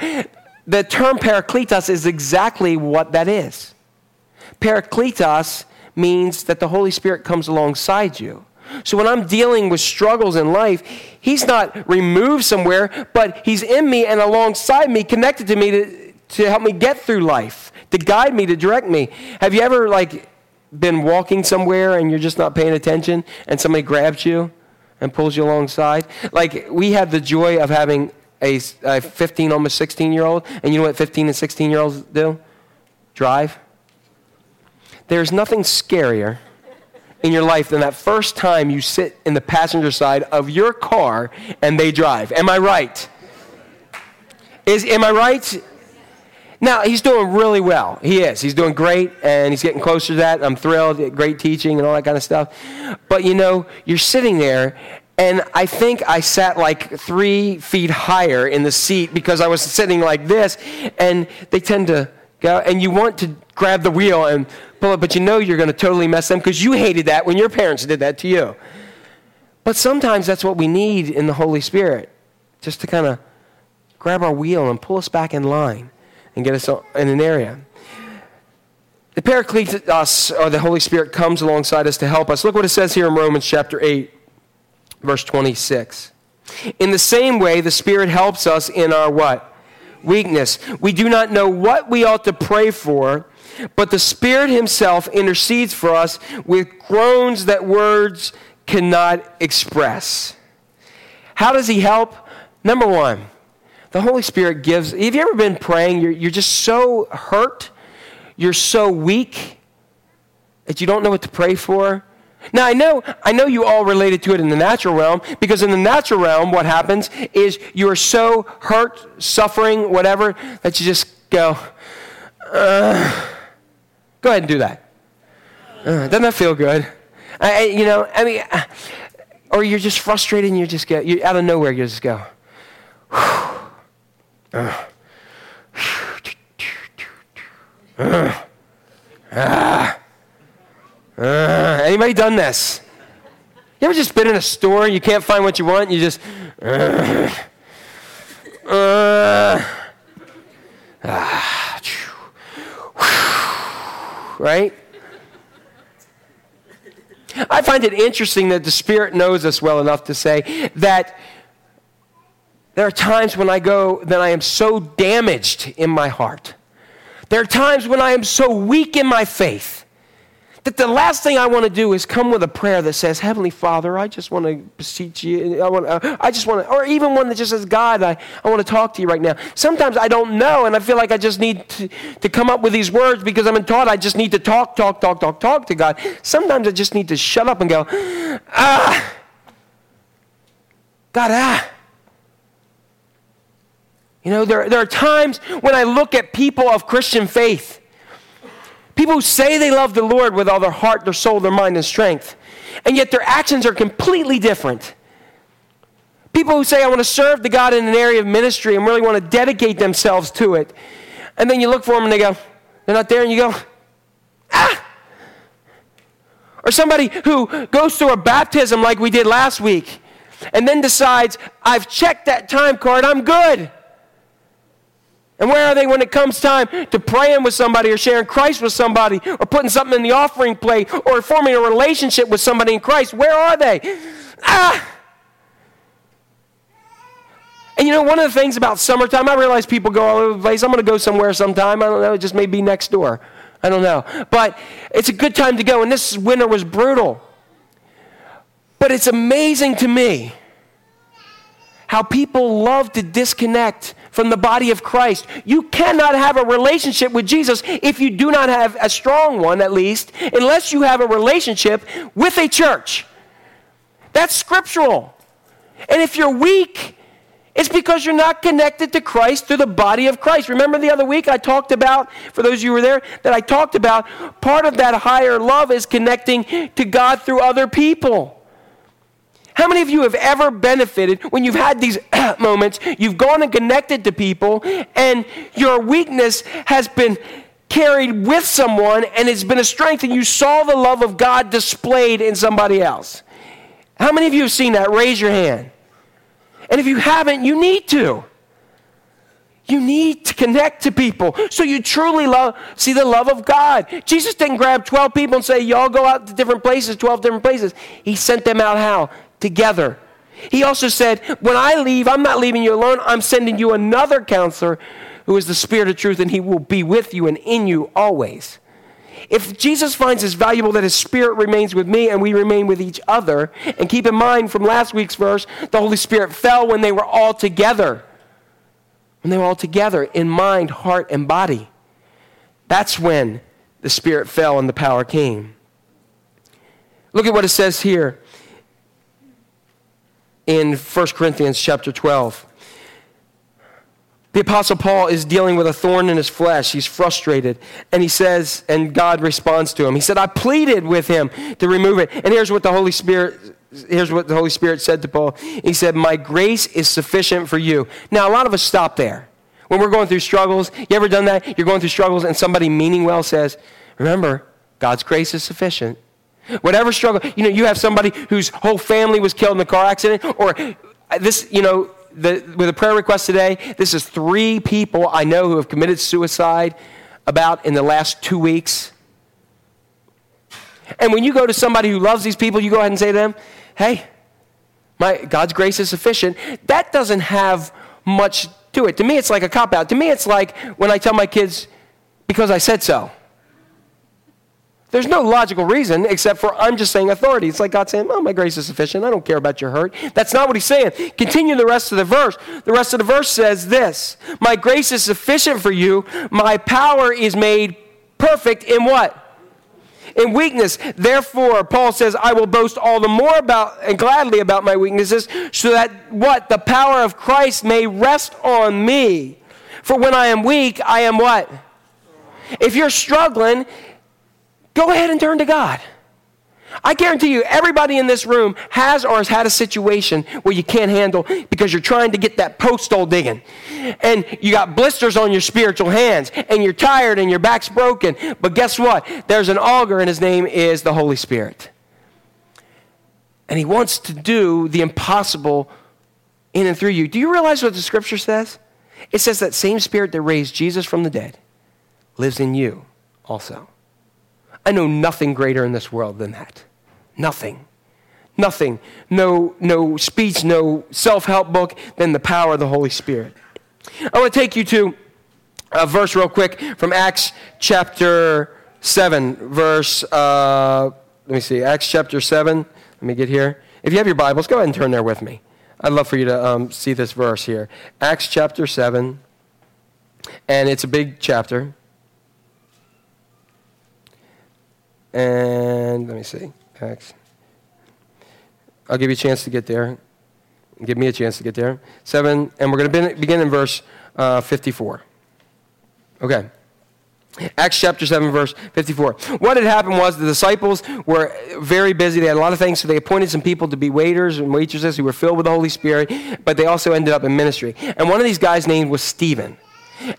The term parakletos is exactly what that is. Parakletos means that the Holy Spirit comes alongside you. So when I'm dealing with struggles in life, He's not removed somewhere, but He's in me and alongside me, connected to me to, to help me get through life, to guide me, to direct me. Have you ever like been walking somewhere and you're just not paying attention and somebody grabs you and pulls you alongside? Like we have the joy of having a, a 15, almost 16 year old, and you know what 15 and 16 year olds do? Drive. There's nothing scarier in your life than that first time you sit in the passenger side of your car and they drive. Am I right? Is, am I right? Now, he's doing really well. He is. He's doing great, and he's getting closer to that. I'm thrilled. Great teaching and all that kind of stuff. But, you know, you're sitting there, and I think I sat like three feet higher in the seat because I was sitting like this, and they tend to go, and you want to grab the wheel and pull it, but you know you're going to totally mess them because you hated that when your parents did that to you. But sometimes that's what we need in the Holy Spirit, just to kind of grab our wheel and pull us back in line and get us in an area. The Parakletos, or the Holy Spirit, comes alongside us to help us. Look what it says here in Romans chapter 8, verse 26. In the same way, the Spirit helps us in our what? Weakness. We do not know what we ought to pray for, but the Spirit Himself intercedes for us with groans that words cannot express. How does He help? Number one, the Holy Spirit gives. Have you ever been praying? You're, you're just so hurt, you're so weak that you don't know what to pray for. Now I know I know you all related to it in the natural realm because in the natural realm what happens is you are so hurt, suffering, whatever that you just go. Uh, go ahead and do that. Uh, doesn't that feel good? I, you know, I mean, uh, or you're just frustrated and you just get you out of nowhere. You just go. Uh, uh, ah. Uh, anybody done this? You ever just been in a store, and you can't find what you want, you just. Uh, uh, ah, right? I find it interesting that the Spirit knows us well enough to say that there are times when I go that I am so damaged in my heart. There are times when I am so weak in my faith that the last thing I want to do is come with a prayer that says, Heavenly Father, I just want to beseech you. I, want, uh, I just want to, or even one that just says, God, I, I want to talk to you right now. Sometimes I don't know, and I feel like I just need to, to come up with these words because I'm taught I just need to talk, talk, talk, talk, talk to God. Sometimes I just need to shut up and go, ah, God, ah. You know, there, there are times when I look at people of Christian faith People who say they love the Lord with all their heart, their soul, their mind, and strength, and yet their actions are completely different. People who say, I want to serve the God in an area of ministry and really want to dedicate themselves to it. And then you look for them and they go, they're not there, and you go, ah! Or somebody who goes through a baptism like we did last week and then decides, I've checked that time card, I'm good. And where are they when it comes time to praying with somebody or sharing Christ with somebody or putting something in the offering plate or forming a relationship with somebody in Christ? Where are they? Ah! And you know, one of the things about summertime, I realize people go all over the place. I'm going to go somewhere sometime. I don't know. It just may be next door. I don't know. But it's a good time to go. And this winter was brutal. But it's amazing to me how people love to disconnect from the body of Christ. You cannot have a relationship with Jesus if you do not have a strong one, at least, unless you have a relationship with a church. That's scriptural. And if you're weak, it's because you're not connected to Christ through the body of Christ. Remember the other week I talked about, for those of you who were there, that I talked about part of that higher love is connecting to God through other people. How many of you have ever benefited when you've had these moments, you've gone and connected to people, and your weakness has been carried with someone and it's been a strength, and you saw the love of God displayed in somebody else? How many of you have seen that? Raise your hand. And if you haven't, you need to. You need to connect to people so you truly love, see the love of God. Jesus didn't grab 12 people and say, Y'all go out to different places, 12 different places. He sent them out how? Together. He also said, When I leave, I'm not leaving you alone. I'm sending you another counselor who is the Spirit of truth, and he will be with you and in you always. If Jesus finds it valuable that his Spirit remains with me and we remain with each other, and keep in mind from last week's verse, the Holy Spirit fell when they were all together. When they were all together in mind, heart, and body. That's when the Spirit fell and the power came. Look at what it says here in 1 Corinthians chapter 12. The Apostle Paul is dealing with a thorn in his flesh. He's frustrated. And he says, and God responds to him. He said, I pleaded with him to remove it. And here's what the Holy Spirit. Here's what the Holy Spirit said to Paul. He said, My grace is sufficient for you. Now, a lot of us stop there. When we're going through struggles, you ever done that? You're going through struggles, and somebody meaning well says, Remember, God's grace is sufficient. Whatever struggle, you know, you have somebody whose whole family was killed in a car accident, or uh, this, you know, the, with a prayer request today, this is three people I know who have committed suicide about in the last two weeks. And when you go to somebody who loves these people, you go ahead and say to them, hey, my, God's grace is sufficient. That doesn't have much to it. To me, it's like a cop out. To me, it's like when I tell my kids, because I said so. There's no logical reason except for I'm just saying authority. It's like God saying, Oh, my grace is sufficient. I don't care about your hurt. That's not what he's saying. Continue the rest of the verse. The rest of the verse says this My grace is sufficient for you. My power is made perfect in what? In weakness. Therefore, Paul says, I will boast all the more about and gladly about my weaknesses, so that what? The power of Christ may rest on me. For when I am weak, I am what? If you're struggling, go ahead and turn to God. I guarantee you, everybody in this room has or has had a situation where you can't handle because you're trying to get that post hole digging. And you got blisters on your spiritual hands, and you're tired and your back's broken. But guess what? There's an auger, and his name is the Holy Spirit. And he wants to do the impossible in and through you. Do you realize what the scripture says? It says that same spirit that raised Jesus from the dead lives in you also. I know nothing greater in this world than that. Nothing. Nothing. No, no speech, no self help book than the power of the Holy Spirit. I want to take you to a verse real quick from Acts chapter 7, verse, uh, let me see, Acts chapter 7. Let me get here. If you have your Bibles, go ahead and turn there with me. I'd love for you to um, see this verse here. Acts chapter 7, and it's a big chapter. And let me see. Acts. I'll give you a chance to get there. Give me a chance to get there. 7, and we're going to begin in verse uh, 54. Okay. Acts chapter 7, verse 54. What had happened was the disciples were very busy. They had a lot of things, so they appointed some people to be waiters and waitresses who were filled with the Holy Spirit, but they also ended up in ministry. And one of these guys' name was Stephen.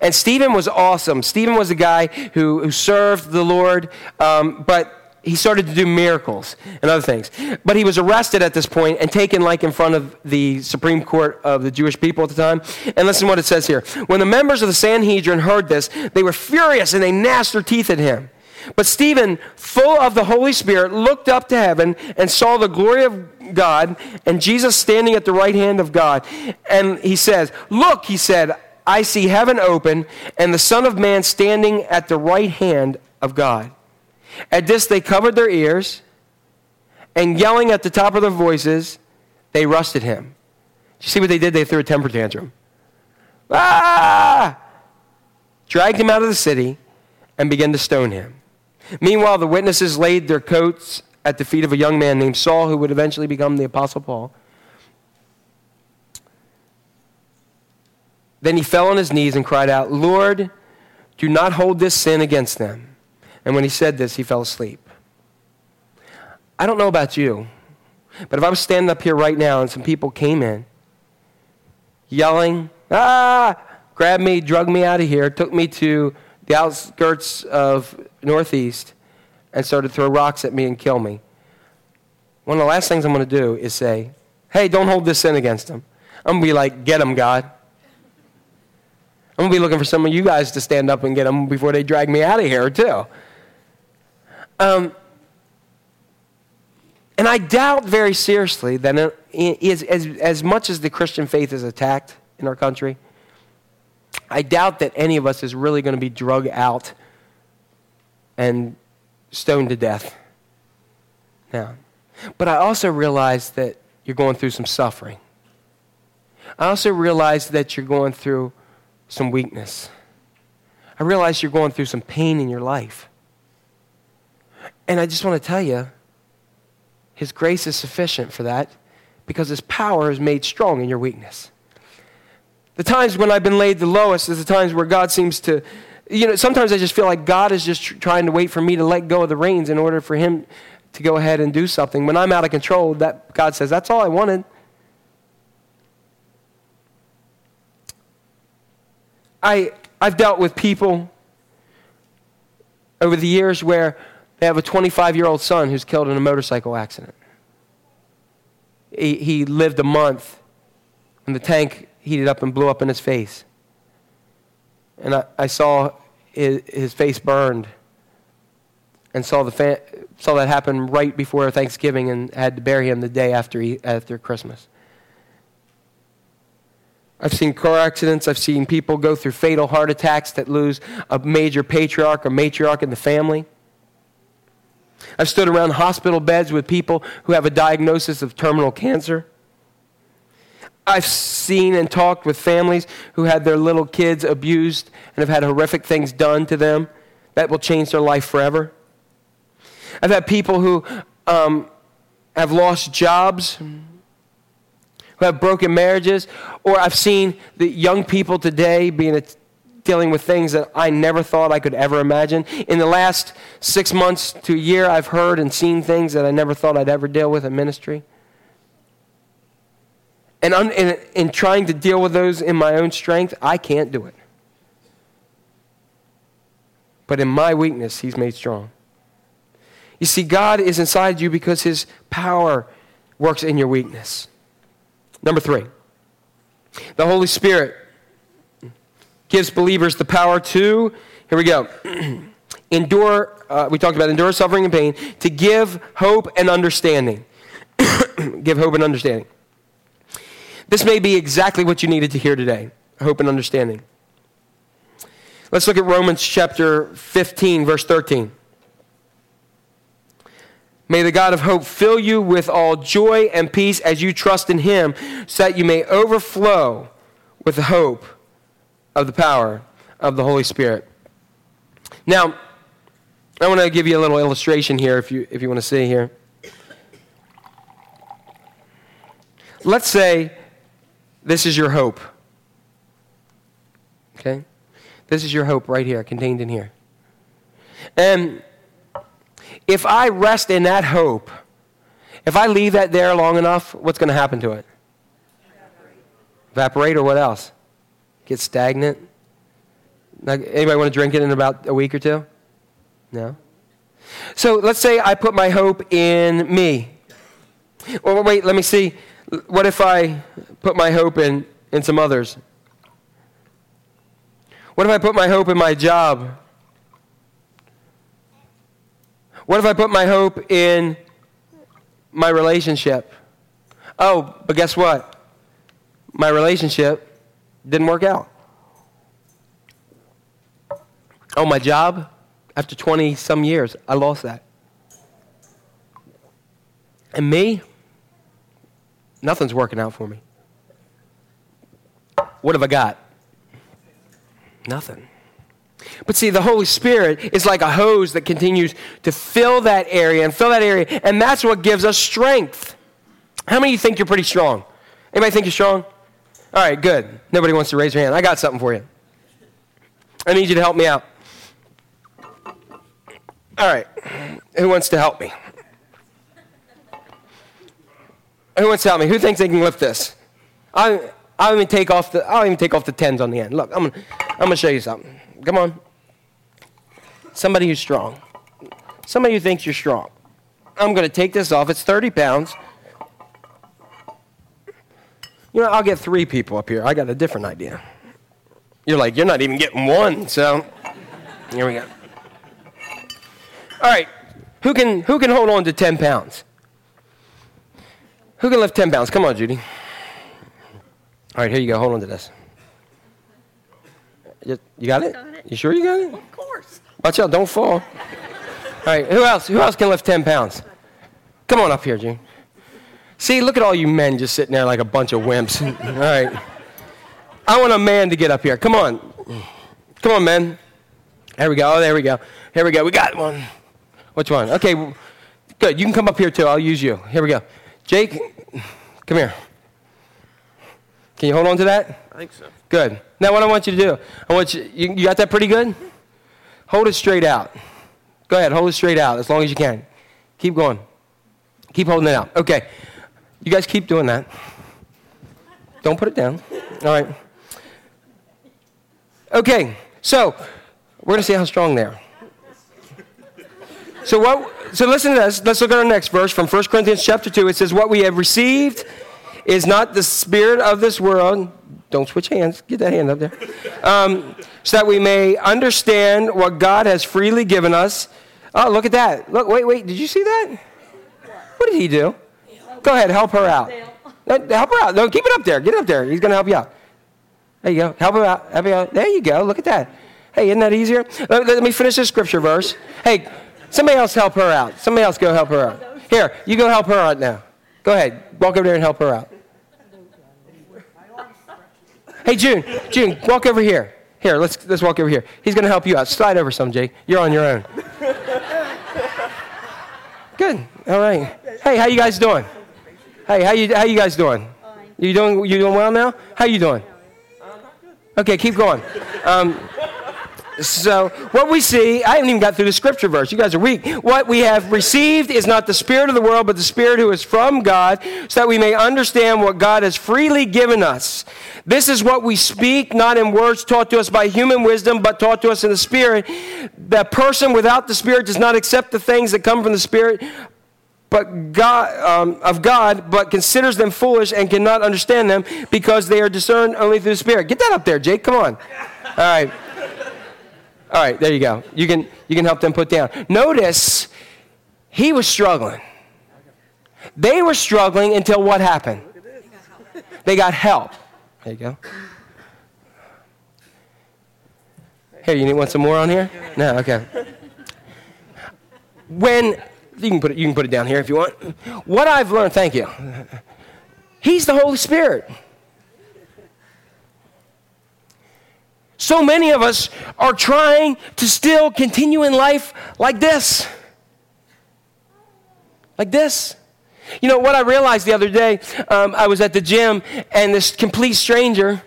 And Stephen was awesome. Stephen was a guy who, who served the Lord, um, but he started to do miracles and other things. But he was arrested at this point and taken like in front of the Supreme Court of the Jewish people at the time. And listen what it says here. When the members of the Sanhedrin heard this, they were furious and they gnashed their teeth at him. But Stephen, full of the Holy Spirit, looked up to heaven and saw the glory of God and Jesus standing at the right hand of God. And he says, Look, he said, I see heaven open and the Son of Man standing at the right hand of God. At this, they covered their ears and yelling at the top of their voices, they rushed at him. You see what they did? They threw a temper tantrum. Ah! Dragged him out of the city and began to stone him. Meanwhile, the witnesses laid their coats at the feet of a young man named Saul, who would eventually become the Apostle Paul. Then he fell on his knees and cried out, Lord, do not hold this sin against them. And when he said this, he fell asleep. I don't know about you, but if I was standing up here right now and some people came in yelling, ah, grabbed me, drug me out of here, took me to the outskirts of Northeast, and started to throw rocks at me and kill me, one of the last things I'm going to do is say, hey, don't hold this sin against them. I'm going to be like, get them, God. I'm going to be looking for some of you guys to stand up and get them before they drag me out of here, too. Um, and I doubt very seriously that as, as, as much as the Christian faith is attacked in our country, I doubt that any of us is really going to be drug out and stoned to death. Now, but I also realize that you're going through some suffering. I also realize that you're going through some weakness. I realize you're going through some pain in your life. And I just want to tell you, His grace is sufficient for that because His power is made strong in your weakness. The times when I've been laid the lowest is the times where God seems to, you know, sometimes I just feel like God is just trying to wait for me to let go of the reins in order for Him to go ahead and do something. When I'm out of control, that God says, that's all I wanted. I, I've dealt with people over the years where they have a 25 year old son who's killed in a motorcycle accident. He, he lived a month and the tank heated up and blew up in his face. And I, I saw his, his face burned and saw, the fa- saw that happen right before Thanksgiving and had to bury him the day after, he, after Christmas. I've seen car accidents. I've seen people go through fatal heart attacks that lose a major patriarch or matriarch in the family. I've stood around hospital beds with people who have a diagnosis of terminal cancer. I've seen and talked with families who had their little kids abused and have had horrific things done to them that will change their life forever. I've had people who um, have lost jobs, who have broken marriages, or I've seen the young people today being a, dealing with things that I never thought I could ever imagine. In the last six months to a year, I've heard and seen things that I never thought I'd ever deal with in ministry. And in, in trying to deal with those in my own strength, I can't do it. But in my weakness, He's made strong. You see, God is inside you because His power works in your weakness. Number three, the Holy Spirit gives believers the power to, here we go, endure, uh, we talked about endure suffering and pain, to give hope and understanding. give hope and understanding. This may be exactly what you needed to hear today hope and understanding. Let's look at Romans chapter 15, verse 13. May the God of hope fill you with all joy and peace as you trust in him, so that you may overflow with the hope of the power of the Holy Spirit. Now, I want to give you a little illustration here if you, if you want to see here. Let's say this is your hope. Okay? This is your hope right here, contained in here. And if I rest in that hope, if I leave that there long enough, what's going to happen to it? Evaporate. Evaporate or what else? Get stagnant? Anybody want to drink it in about a week or two? No? So let's say I put my hope in me. Well, wait, let me see. What if I put my hope in, in some others? What if I put my hope in my job? What if I put my hope in my relationship? Oh, but guess what? My relationship didn't work out. Oh, my job? After 20 some years, I lost that. And me? Nothing's working out for me. What have I got? Nothing. But see, the Holy Spirit is like a hose that continues to fill that area and fill that area, and that's what gives us strength. How many of you think you're pretty strong? Anybody think you're strong? All right, good. Nobody wants to raise your hand. I got something for you. I need you to help me out. All right. Who wants to help me? Who wants to help me? Who thinks they can lift this? I, I'll even take off the I'll even take off the tens on the end. Look, I'm gonna I'm gonna show you something. Come on. Somebody who's strong. Somebody who thinks you're strong. I'm gonna take this off. It's 30 pounds. You know, I'll get three people up here. I got a different idea. You're like, you're not even getting one, so here we go. All right. Who can who can hold on to 10 pounds? Who can lift 10 pounds? Come on, Judy. All right, here you go. Hold on to this. You, you got it? You sure you got it? Of course. Watch out, don't fall. All right, who else? Who else can lift 10 pounds? Come on up here, Gene. See, look at all you men just sitting there like a bunch of wimps. all right. I want a man to get up here. Come on. Come on, men. There we go. Oh, there we go. Here we go. We got one. Which one? Okay, good. You can come up here too. I'll use you. Here we go. Jake, come here. Can you hold on to that? I think so. Good. Now, what I want you to do, I want you, you, got that pretty good? Hold it straight out. Go ahead, hold it straight out as long as you can. Keep going. Keep holding it out. Okay. You guys keep doing that. Don't put it down. All right. Okay, so we're going to see how strong they are. So what? So listen to this. Let's look at our next verse from 1 Corinthians chapter 2. It says, What we have received is not the spirit of this world. Don't switch hands. Get that hand up there. Um, so that we may understand what God has freely given us. Oh, look at that. Look, wait, wait. Did you see that? What did he do? Go ahead, help her out. help her out. No, keep it up there. Get it up there. He's going to help you out. There you go. Help her out. Help her out. There you go. Look at that. Hey, isn't that easier? Let, let me finish this scripture verse. Hey, Somebody else help her out. Somebody else go help her out. Here, you go help her out now. Go ahead. Walk over there and help her out. Hey, June. June, walk over here. Here, let's, let's walk over here. He's going to help you out. Slide over some, Jake. You're on your own. Good. All right. Hey, how you guys doing? Hey, how you, how you guys doing? You doing, you doing well now? How you doing? Okay, keep going. Um, so, what we see, I haven't even got through the scripture verse. You guys are weak. What we have received is not the Spirit of the world, but the Spirit who is from God, so that we may understand what God has freely given us. This is what we speak, not in words taught to us by human wisdom, but taught to us in the Spirit. The person without the Spirit does not accept the things that come from the Spirit, but God, um, of God, but considers them foolish and cannot understand them because they are discerned only through the Spirit. Get that up there, Jake. Come on. All right. All right, there you go. You can, you can help them put down. Notice he was struggling. They were struggling until what happened? They got help. There you go. Here, you need want some more on here? No, okay. When you can put it, you can put it down here if you want. What I've learned, thank you. He's the Holy Spirit. So many of us are trying to still continue in life like this. Like this. You know what I realized the other day? Um, I was at the gym, and this complete stranger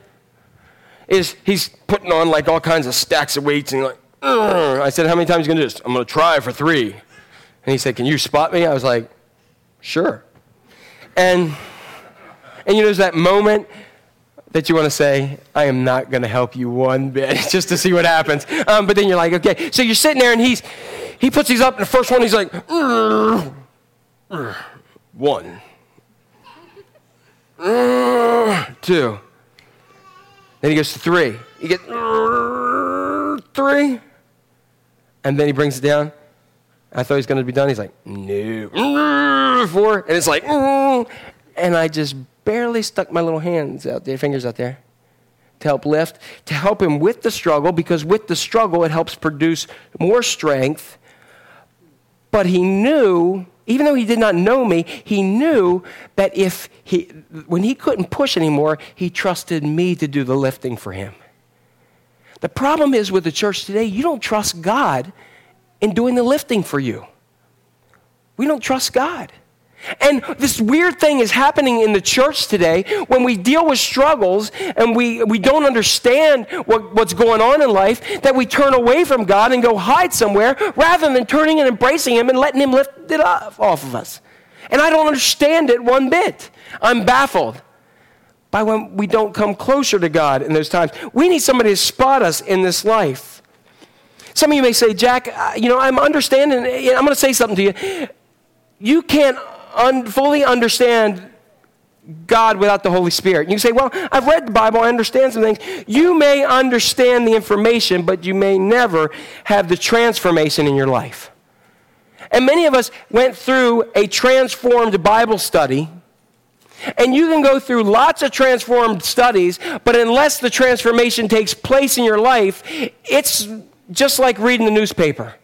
is he's putting on like all kinds of stacks of weights, and like, Ugh. I said, "How many times you gonna do this?" I'm gonna try for three. And he said, "Can you spot me?" I was like, "Sure." And and you know, there's that moment that you want to say, I am not going to help you one bit, just to see what happens. Um, but then you're like, okay. So you're sitting there and he's, he puts these up, and the first one he's like, one, two. Then he goes to three. He gets three. And then he brings it down. I thought he was going to be done. He's like, no. Four. And it's like, and I just barely stuck my little hands out there, fingers out there, to help lift, to help him with the struggle, because with the struggle, it helps produce more strength. But he knew, even though he did not know me, he knew that if he, when he couldn't push anymore, he trusted me to do the lifting for him. The problem is with the church today, you don't trust God in doing the lifting for you. We don't trust God. And this weird thing is happening in the church today when we deal with struggles and we, we don't understand what, what's going on in life, that we turn away from God and go hide somewhere rather than turning and embracing Him and letting Him lift it up off of us. And I don't understand it one bit. I'm baffled by when we don't come closer to God in those times. We need somebody to spot us in this life. Some of you may say, Jack, you know, I'm understanding, I'm going to say something to you. You can't un- fully understand God without the Holy Spirit. You say, Well, I've read the Bible, I understand some things. You may understand the information, but you may never have the transformation in your life. And many of us went through a transformed Bible study. And you can go through lots of transformed studies, but unless the transformation takes place in your life, it's just like reading the newspaper.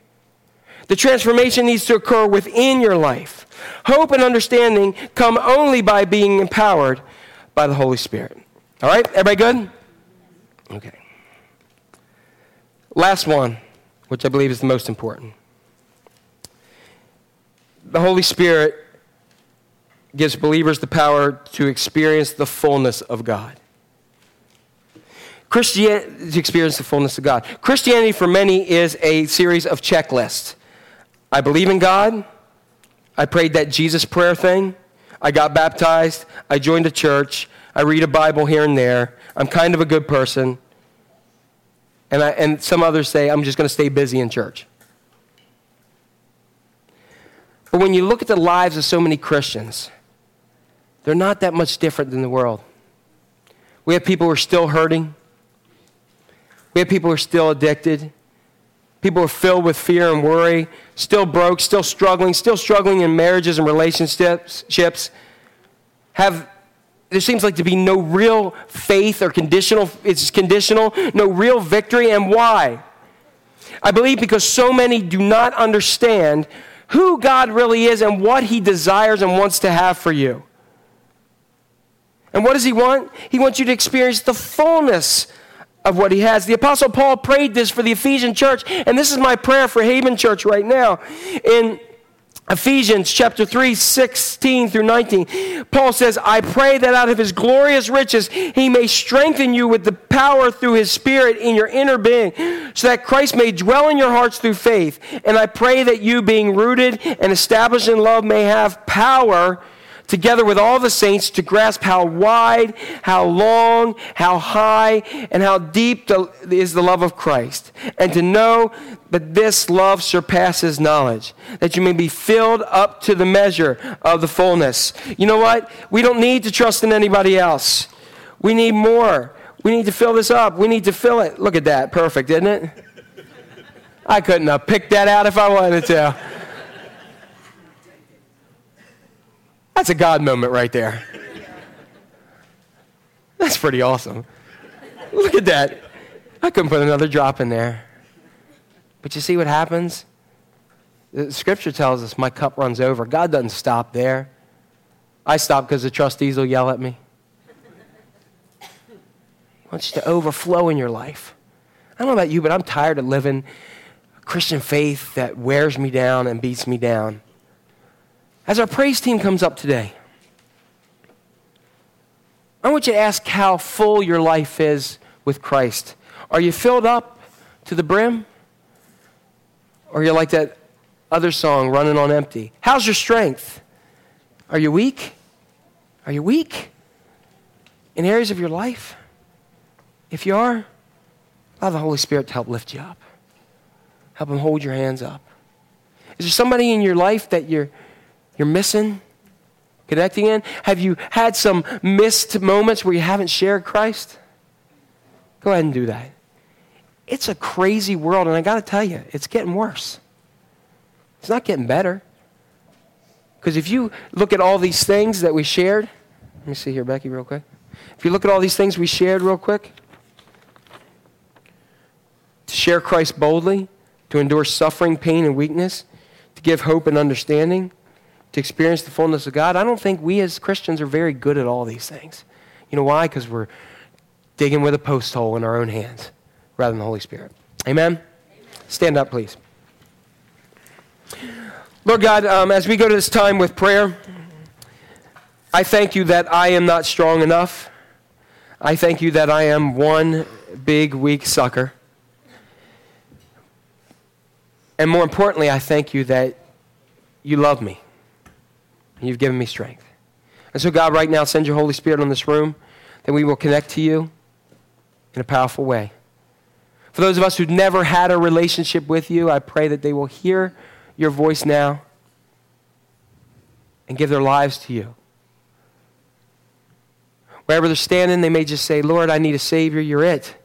The transformation needs to occur within your life. Hope and understanding come only by being empowered by the Holy Spirit. All right? Everybody good? Okay. Last one, which I believe is the most important. The Holy Spirit gives believers the power to experience the fullness of God. Christianity, to experience the fullness of God. Christianity for many is a series of checklists. I believe in God. I prayed that Jesus prayer thing. I got baptized. I joined a church. I read a Bible here and there. I'm kind of a good person. And, I, and some others say, I'm just going to stay busy in church. But when you look at the lives of so many Christians, they're not that much different than the world. We have people who are still hurting. We have people who are still addicted. People are filled with fear and worry, still broke, still struggling, still struggling in marriages and relationships. Have there seems like to be no real faith or conditional it's conditional, no real victory and why? I believe because so many do not understand who God really is and what He desires and wants to have for you. And what does He want? He wants you to experience the fullness of what He has. The Apostle Paul prayed this for the Ephesian church, and this is my prayer for Haven Church right now. In Ephesians chapter 3, 16 through 19. Paul says, I pray that out of his glorious riches he may strengthen you with the power through his spirit in your inner being, so that Christ may dwell in your hearts through faith. And I pray that you, being rooted and established in love, may have power together with all the saints to grasp how wide, how long, how high, and how deep is the love of Christ, and to know that this love surpasses knowledge, that you may be filled up to the measure of the fullness. You know what? We don't need to trust in anybody else. We need more. We need to fill this up. We need to fill it. Look at that. Perfect, isn't it? I couldn't have picked that out if I wanted to. That's a God moment right there. That's pretty awesome. Look at that. I couldn't put another drop in there. But you see what happens? The scripture tells us my cup runs over. God doesn't stop there. I stop because the trustees will yell at me. He wants you to overflow in your life. I don't know about you, but I'm tired of living a Christian faith that wears me down and beats me down. As our praise team comes up today, I want you to ask how full your life is with Christ. Are you filled up to the brim? Or are you like that other song, running on empty? How's your strength? Are you weak? Are you weak in areas of your life? If you are, allow the Holy Spirit to help lift you up. Help Him hold your hands up. Is there somebody in your life that you're you're missing connecting in? Have you had some missed moments where you haven't shared Christ? Go ahead and do that. It's a crazy world, and I got to tell you, it's getting worse. It's not getting better. Because if you look at all these things that we shared, let me see here, Becky, real quick. If you look at all these things we shared, real quick, to share Christ boldly, to endure suffering, pain, and weakness, to give hope and understanding, to experience the fullness of God, I don't think we as Christians are very good at all these things. You know why? Because we're digging with a post hole in our own hands rather than the Holy Spirit. Amen? Stand up, please. Lord God, um, as we go to this time with prayer, I thank you that I am not strong enough. I thank you that I am one big, weak sucker. And more importantly, I thank you that you love me and you've given me strength. And so, God, right now, send your Holy Spirit on this room that we will connect to you in a powerful way. For those of us who've never had a relationship with you, I pray that they will hear your voice now and give their lives to you. Wherever they're standing, they may just say, Lord, I need a Savior. You're it.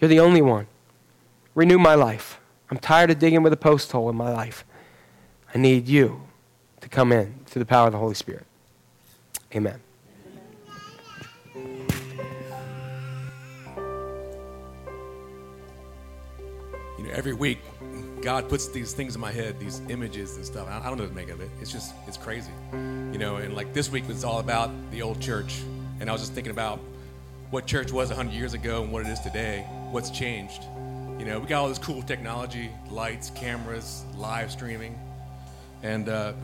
You're the only one. Renew my life. I'm tired of digging with a post hole in my life. I need you to come in through the power of the Holy Spirit. Amen. You know, every week, God puts these things in my head, these images and stuff. I don't know what to make of it. It's just, it's crazy. You know, and like this week was all about the old church. And I was just thinking about what church was 100 years ago and what it is today, what's changed. You know, we got all this cool technology, lights, cameras, live streaming. And uh,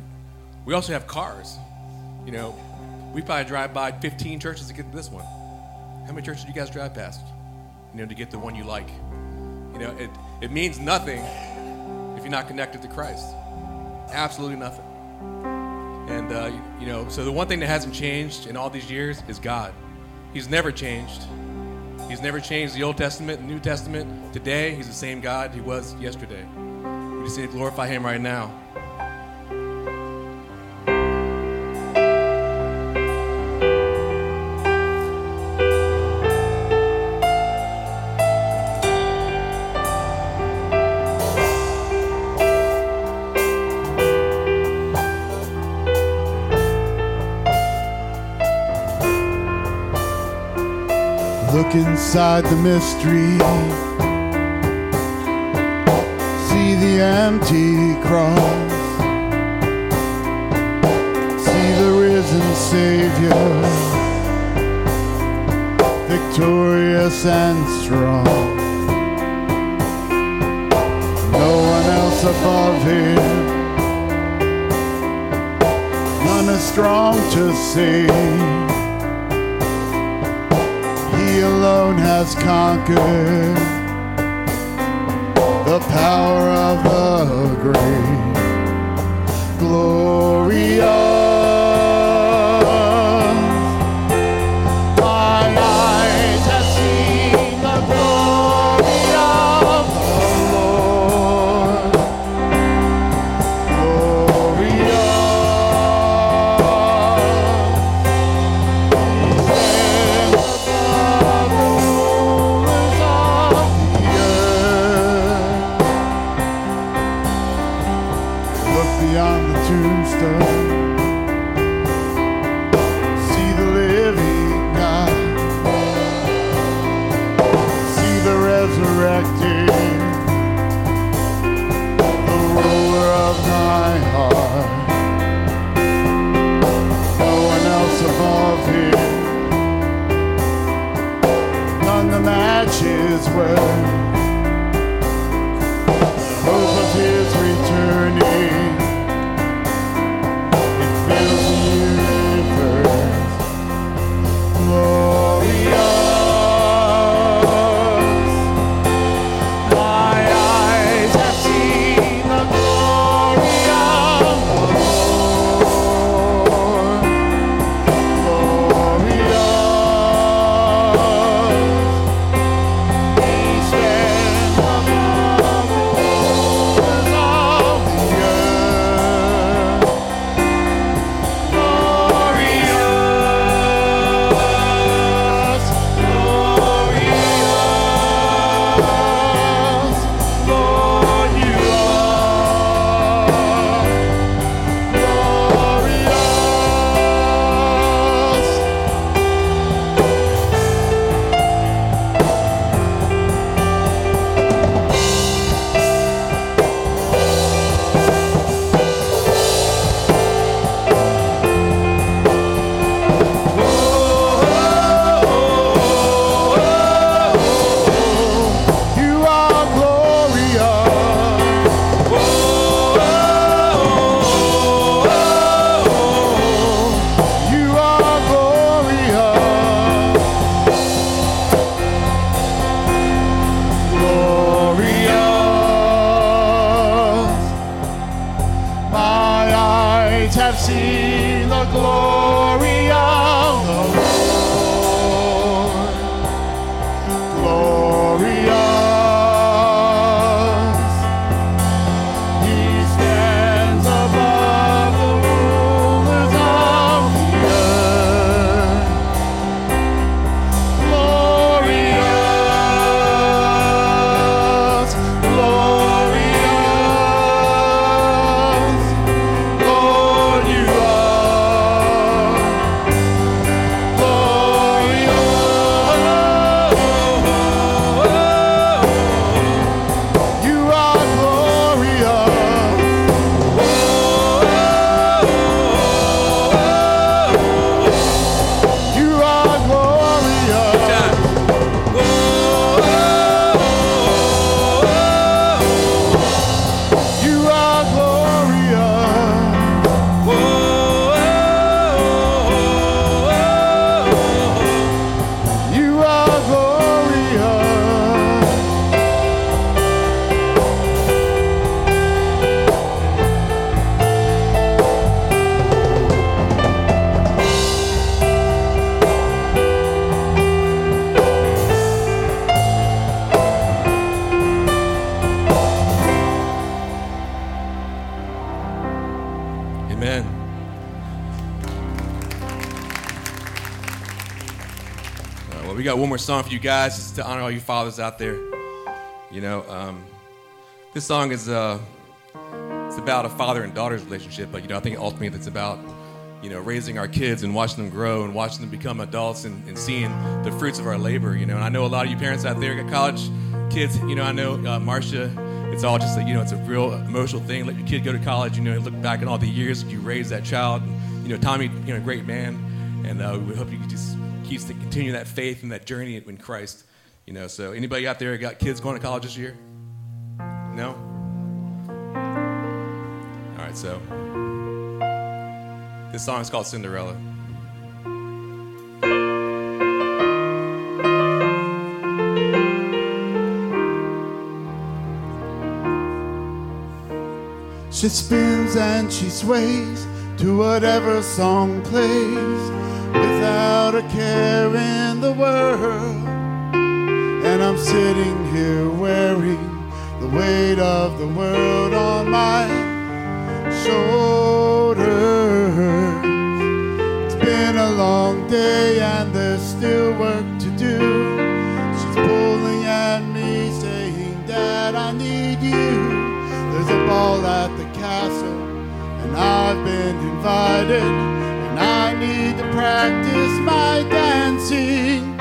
we also have cars. You know, we probably drive by 15 churches to get to this one. How many churches do you guys drive past? You know, to get the one you like. You know, it, it means nothing if you're not connected to Christ. Absolutely nothing. And, uh, you know, so the one thing that hasn't changed in all these years is God. He's never changed. He's never changed the Old Testament and New Testament. Today, He's the same God He was yesterday. We just need to glorify Him right now. Inside the mystery. See the empty cross. See the risen Savior, victorious and strong. No one else above him, none as strong to save. He alone has conquered the power of the grave. Glorious. My match is worth. Hope of his returning. We got one more song for you guys just to honor all you fathers out there. You know, um, this song is uh, it's about a father and daughter's relationship, but you know, I think ultimately it's about you know raising our kids and watching them grow and watching them become adults and, and seeing the fruits of our labor. You know, and I know a lot of you parents out there got college kids. You know, I know uh, Marcia it's all just a, you know, it's a real emotional thing. Let your kid go to college. You know, look back at all the years you raised that child. And, you know, Tommy, you know, a great man, and uh, we hope you just keeps to continue that faith and that journey in Christ. You know, so anybody out there got kids going to college this year? No. All right, so this song is called Cinderella. She spins and she sways to whatever song plays without a care in the world. And I'm sitting here wearing the weight of the world on my shoulders. It's been a long day and there's still work to do. She's pulling at me saying, Dad, I need you. There's a ball at the castle, and I've been invited, need to practice my dancing.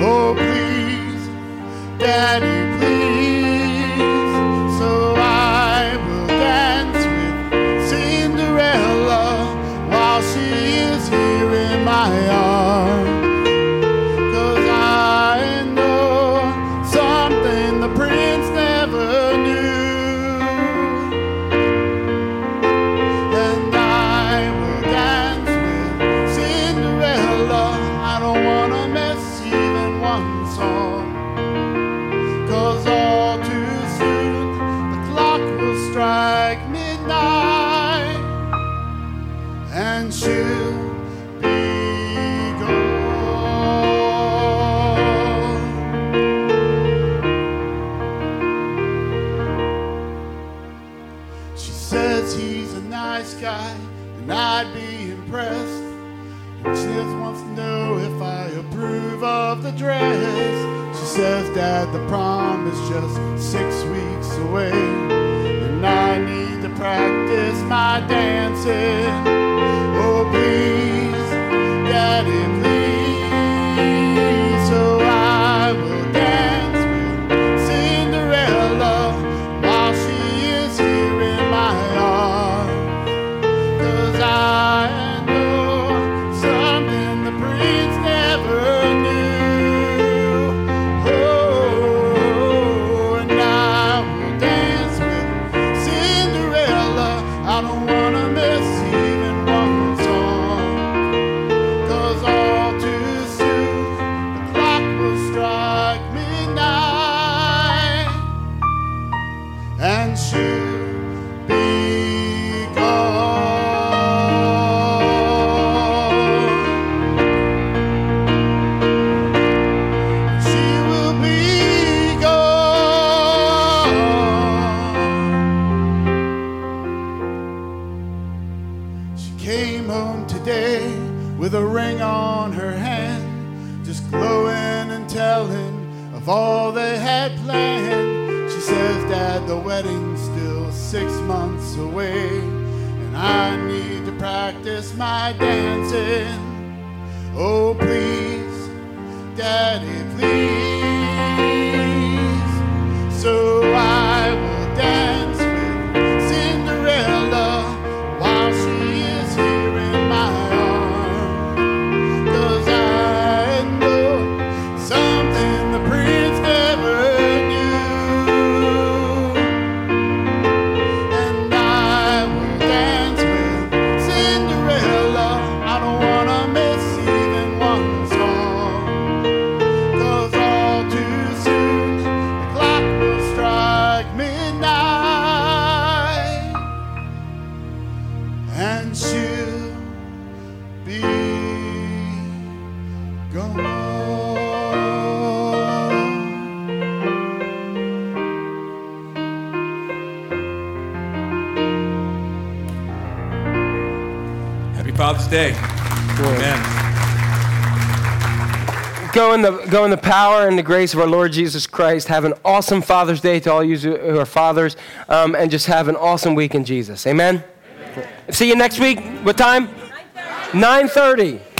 Oh, please, Daddy, please. Dad, the prom is just six weeks away. And I need to practice my dancing. Go in, the, go in the power and the grace of our Lord Jesus Christ. Have an awesome Father's Day to all you who are fathers, um, and just have an awesome week in Jesus. Amen? See you next week. What time? 9.30.